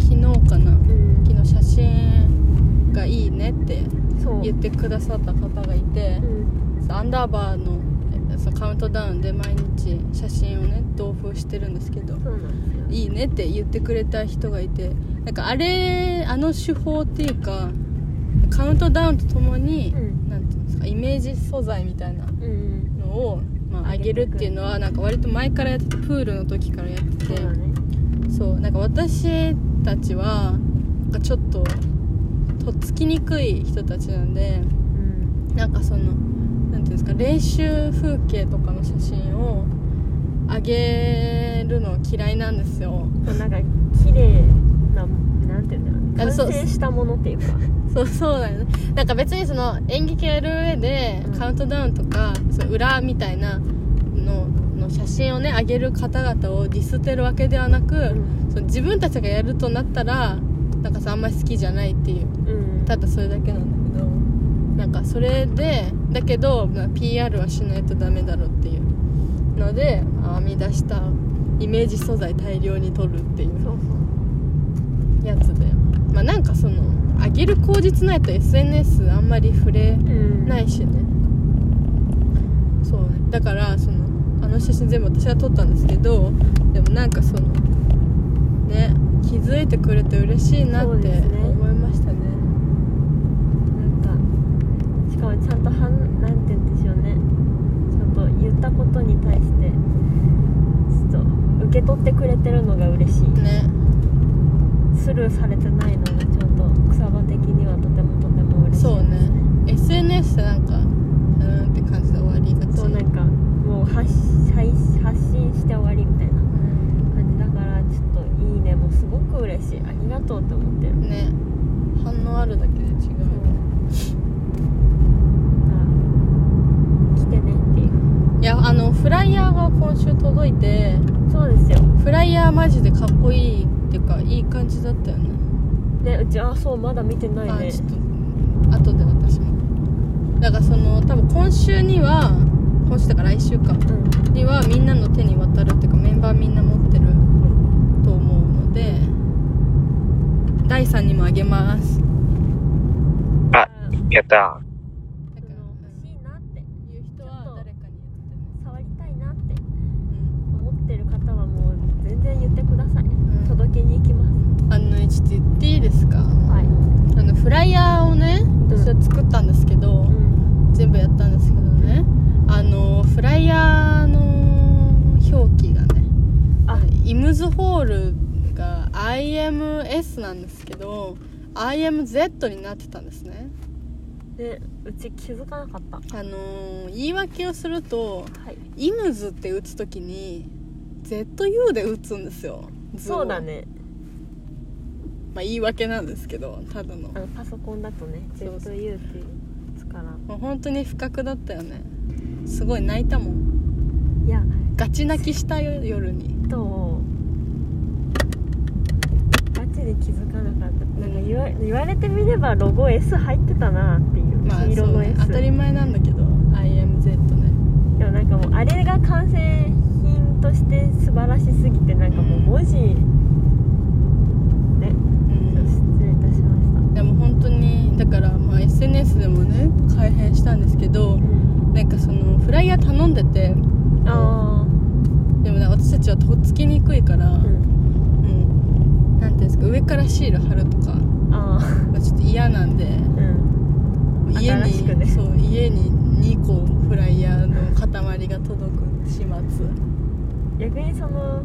昨日かなうん。昨日写真がいいねって言ってくださった方がいてう、ん。アンダーバーのえそのカウントダウンで毎日写真をね同封してるんですけどいいねって言ってくれた人がいてなんかあれあの手法っていうかカウントダウンとともに、うん。なんていうんですかイメージ素材みたいなうん。のを、まあ、上げるっていうのはなんか割と前からやっててプールの時からやってて。そうなんか私たちはなんかちょっととっつきにくい人たちなんでうん。なんかそのなんていうんですか練習風景とかの写真を上げるの嫌いなんですよ。なんか綺麗ななんていうんだろう完成したものっていうかそう [laughs] そうだよね。なんか別にその演劇やる上でうん。カウントダウンとか、その裏みたいなのの写真をね上げる方々をディスってるわけではなく、うん。その自分たちがやるとなったらなんかさあんまり好きじゃないっていう。うん。ただそれだけなんだけど。なんかそれでだけど、まあ、PR はしないとダメだろうっていう。のでまあ編み出したイメージ素材大量に撮るっていう。やつでまあなんかその上げる口実ないと SNS あんまり触れないしねそうねだからそのあの写真全部私が撮ったんですけどでもなんかそのね気づいてくれて嬉しいなって思いましたねなんかしかもちゃんとはんなんて言うんでしょうねちゃんと言ったことに対してちょっと受け取ってくれてるのが嬉しいねスルーされてないのがちゃんと草場的にはとてもとても嬉しいそうね SNS ってなんかうーんって感じで終わりがち。そうなんかもう発発発信して終わりみたいな。感じだからちょっといいねもうすごく嬉しい。ありがとうって思ってる。ね。反応あるだけで違うあ来てねっていう。いやあのフライヤーが今週届いてそうですよ。フライヤーマジでかっこいいっていうかいい感じだったよね。ねうちあそうまだ見てないね。あちょっとだからその多分今週には今週だから来週か。うん。にはみんなの手に渡るっていうかメンバーみんな持ってると思うので第3にもあげます。あやっただから欲しいなって言う人は誰かに触りたいなって言ってね思ってる方はもう全然言ってくださいうん、うん届けに行きますあのねちちょっと言っていいですかはいあのフライヤーをね私は作ったんですけど、うん全部やったんですけどねあのフライヤーの表記がねあイムズホールが IMS なんですけど IMZ になってたんですね。でうち気づかなかった。あのー言い訳をするとはい。イムズって打つ時に ZU で打つんですよ。そうだね。まあ言い訳なんですけどただの。あのパソコンだとね ZU っていうつから。もう本当に不覚だったよね。すごい泣いたもん。いや。ガチ泣きしたよ夜に。とガチで気づかなかったなんか言わ言われてみればロゴ S 入ってたなっていう、まあ黄色のそうね。S 当たり前なんだけど IMZ ね。でもなんかもうあれが完成品として素晴らしすぎてなんかもう文字、ね。うん。失礼いたしました。でも本当にだからまあ SNS でもね改変したんですけどなんかそのフライヤー頼んでて。あでもね私たちはとっつきにくいから、あうんもうなんていうんですか上からシール貼るとか、あまあ、ちょっと嫌なんであうん。家新しくね。に、そう家に2個フライヤーの塊が届く始末。逆にその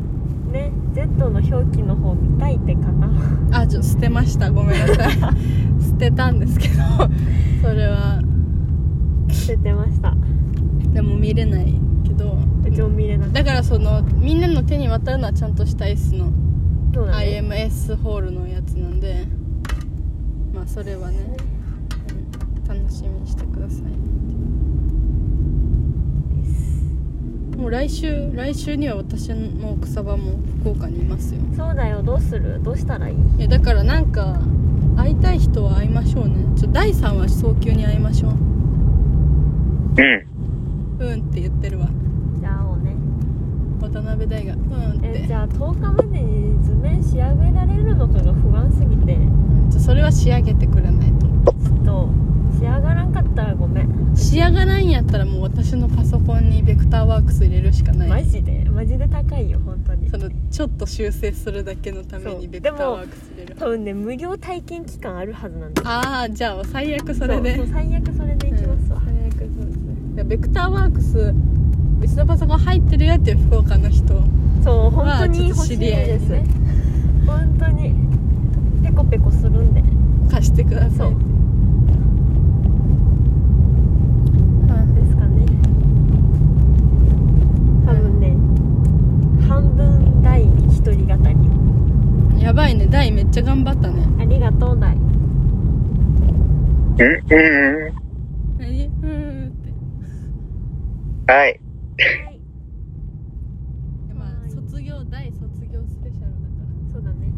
ね Z の表記の方見たいって方。はあちょっと捨てました。ごめんなさい。[laughs] 捨てたんですけどそれは。捨ててました。でも見れないけど。うちも見れなかっだからそのみんなの手に渡るのはちゃんとした S のたそうだね。IMS ホールのやつなんでまあそれはね、うん楽しみにしてください。もう来週来週には私の草場も福岡にいますよ。そうだよどうする？どうしたらいい？いやだからなんか会いたい人は会いましょうね。ちょ第3は早急に会いましょう。うん。うんって言ってるわ渡辺大がうんって。えじゃあ10日までに図面仕上げられるのかが不安すぎて。うんそれは仕上げてくれないと。ちょっと仕上がらんかったらごめん。仕上がらんやったらもう私のパソコンにベクターワークス入れるしかない。マジで？マジで高いよ本当に。そのちょっと修正するだけのためそうにベクターワークス入れる。多分ね無料体験期間あるはずなんだああじゃあ最悪それで。そうそう最悪それでいきますわ、うん。最悪そうですね。いやベクターワークスうちのパソコン入ってるよっていう福岡の人。そう本当に知り合いですにね。本当に。ペコペコするんで。貸してください。そう。はですかね。多分ね半分第一人語り。いやばいね。大めっちゃ頑張ったね。ありがとう大うん、うん、何うーんって。うん。はい。まあ卒業大卒業スペシャルだからそうだね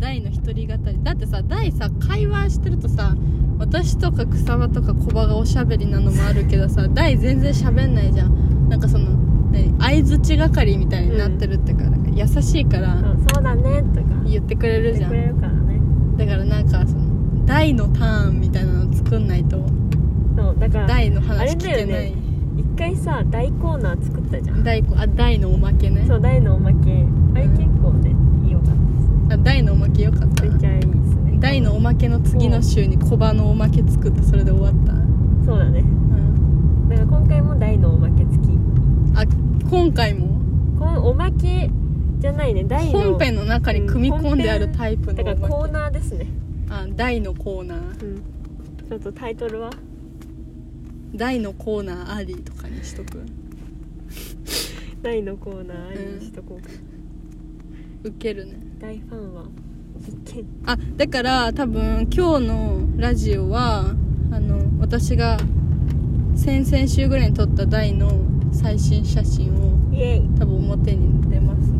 大の一人語りだってさ大さ会話してるとさ私とか草場とか小場がおしゃべりなのもあるけどさ大全然喋んないじゃん。なんかその何相づち係みたいになってるってか,、なんか優しいからそうだねとか。言ってくれるじゃん。言ってくれるからね。だからなんかその大のターンみたいなの作んないと。そうだから大の話聞けなだよね。い、一回さ大コーナー作ったじゃん。大あ大のおまけね。そう大のおまけ。あれ結構ね良かったですね。あ大のおまけよかった。めっちゃ大のおまけの次の週に小場のおまけ作ってそれで終わった、そうだね。うん、だから今回も大のおまけ付き。あ今回も？このおまけじゃないね。大の本編の中に組み込んであるタイプのだからコーーナーですね。あ大のコーナー。うん。ちょっとタイトルは？大のコーナーありとかにしとく？[laughs] 大のコーナーにしとこうか、ウケるね。大ファンはあだから多分今日のラジオはあの私が先々週ぐらいに撮った大の最新写真をイエイ。多分表に出ます。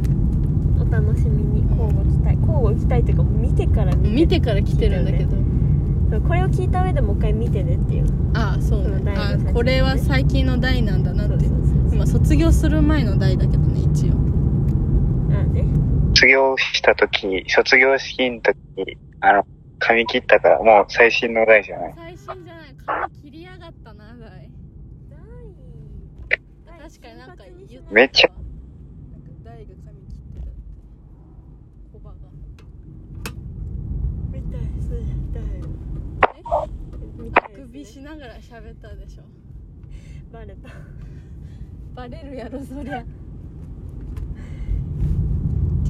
お楽しみに。交互期待。交互期待っていうか見てから見て見てから来てるんだけど、そうこれを聞いた上でもう一回見てねっていう。ああそうね。あこれは最近の大なんだなって。今卒業する前の代だけどね一応卒業した時、卒業式の時、あの、髪切ったから、もう最新の代じゃない？最新じゃない。髪切りやがったな大確かになんか言ってためっちゃなんか大が髪切ってたってコバがみたいですね。首しながら喋ったでしょ。バレた。バレるやろそりゃ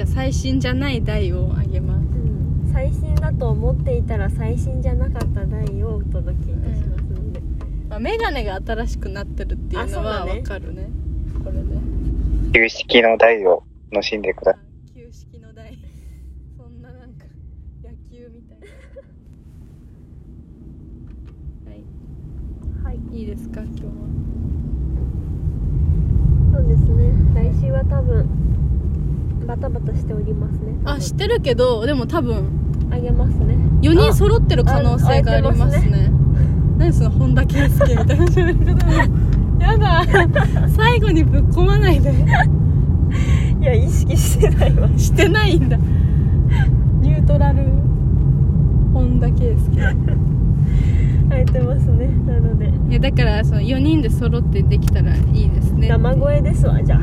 じゃあ最新じゃない台をあげます。うん。最新だと思っていたら最新じゃなかった台をお届けいたしますので、まあ、メガネが新しくなってるっていうのはわかるね。これで。旧式の台を楽しんでください。旧式の台。そんななんか野球みたいな。はい。はい。いいですか？今日は。そうですね。来週は多分バタバタしておりますね。あ知ってるけどでも多分あげますね。4人揃ってる可能性がありますね。何その本田圭佑みたいな [laughs] やだ。[laughs] 最後にぶっ込まないで。[laughs] いや意識してないわ。してないんだ。ニュートラル。本田圭佑。空いてますね。なので。いやだからその4人で揃ってできたらいいですね生声ですわじゃあ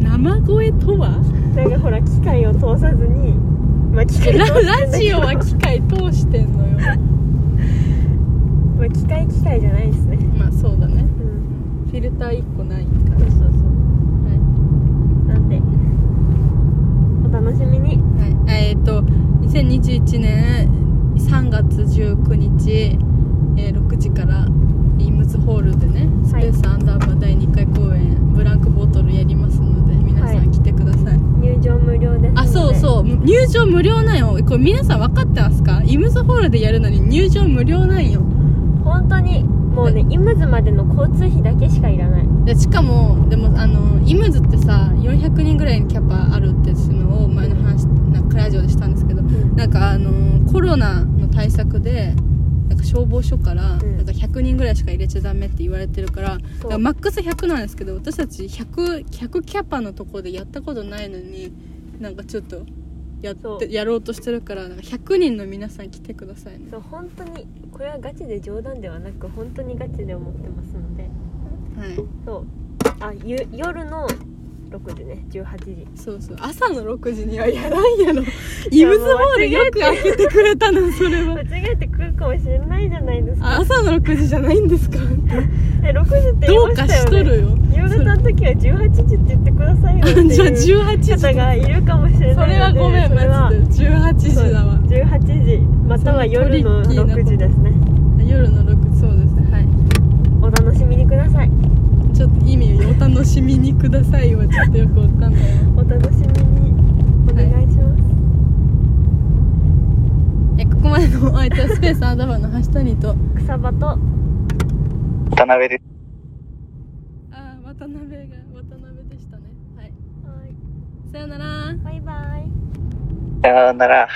生声とは？なんかほら機械を通さずにまあ機械ララジオは機械通してんのよ。まあ機械機械じゃないですね。まあそうだね。うん。フィルター1個ないかそうそうそう。なんで？お楽しみに。らはい、はい、えっ、と2021年3月19日、えー6時からイムズホールでねスペースアンダーバー第2回公演ブランクボトルやりますん来てください、入場無料ですあそうそう。入場無料なんよ。これ皆さん分かってますか？イムズホールでやるのに入場無料なんよ。本当にもうねイムズまでの交通費だけしかいらない。でしかもでもあのイムズってさ400人ぐらいにキャパあるっていうのを前の話なんかラジオでしたんですけどん。なんかあのコロナの対策で消防署から、ん。なんか100人ぐらいしか入れちゃダメって言われてるかららマックス100なんですけど私たち 100, 100キャパのところでやったことないのになんかちょっとやってやろうとしてるからなんか100人の皆さん来てくださいね。そう本当にこれはガチで冗談ではなく本当にガチで思ってますので。はい。そう。あゆ夜の6時ね18時。そうそう。朝の6時にはやらんやろ。イムズホールよく開けてくれたのそれは。間違えて来るかもしれないじゃないですか。あ朝の6時じゃないんですか？え6時って言いどうかましたよね。しとるよ。夕方の時は18時って言ってくださいよってじゃあいう18時。方がいるかもしれそないのでれはごめんそれは。マジで。18時だわ。そう18時または夜のそのトリッキーな6時ですね。夜の6時そうですね。はい。お楽しみにください意味をお楽しみにくださいはちょっとよくわかんない。わお楽しみに。お願い。します、えここまでのお相手はスペースアンダーバーの橋谷と。草場と。渡辺です。あー渡辺が渡辺でしたね。はい。はい。さよなら。バイバイ。さようなら。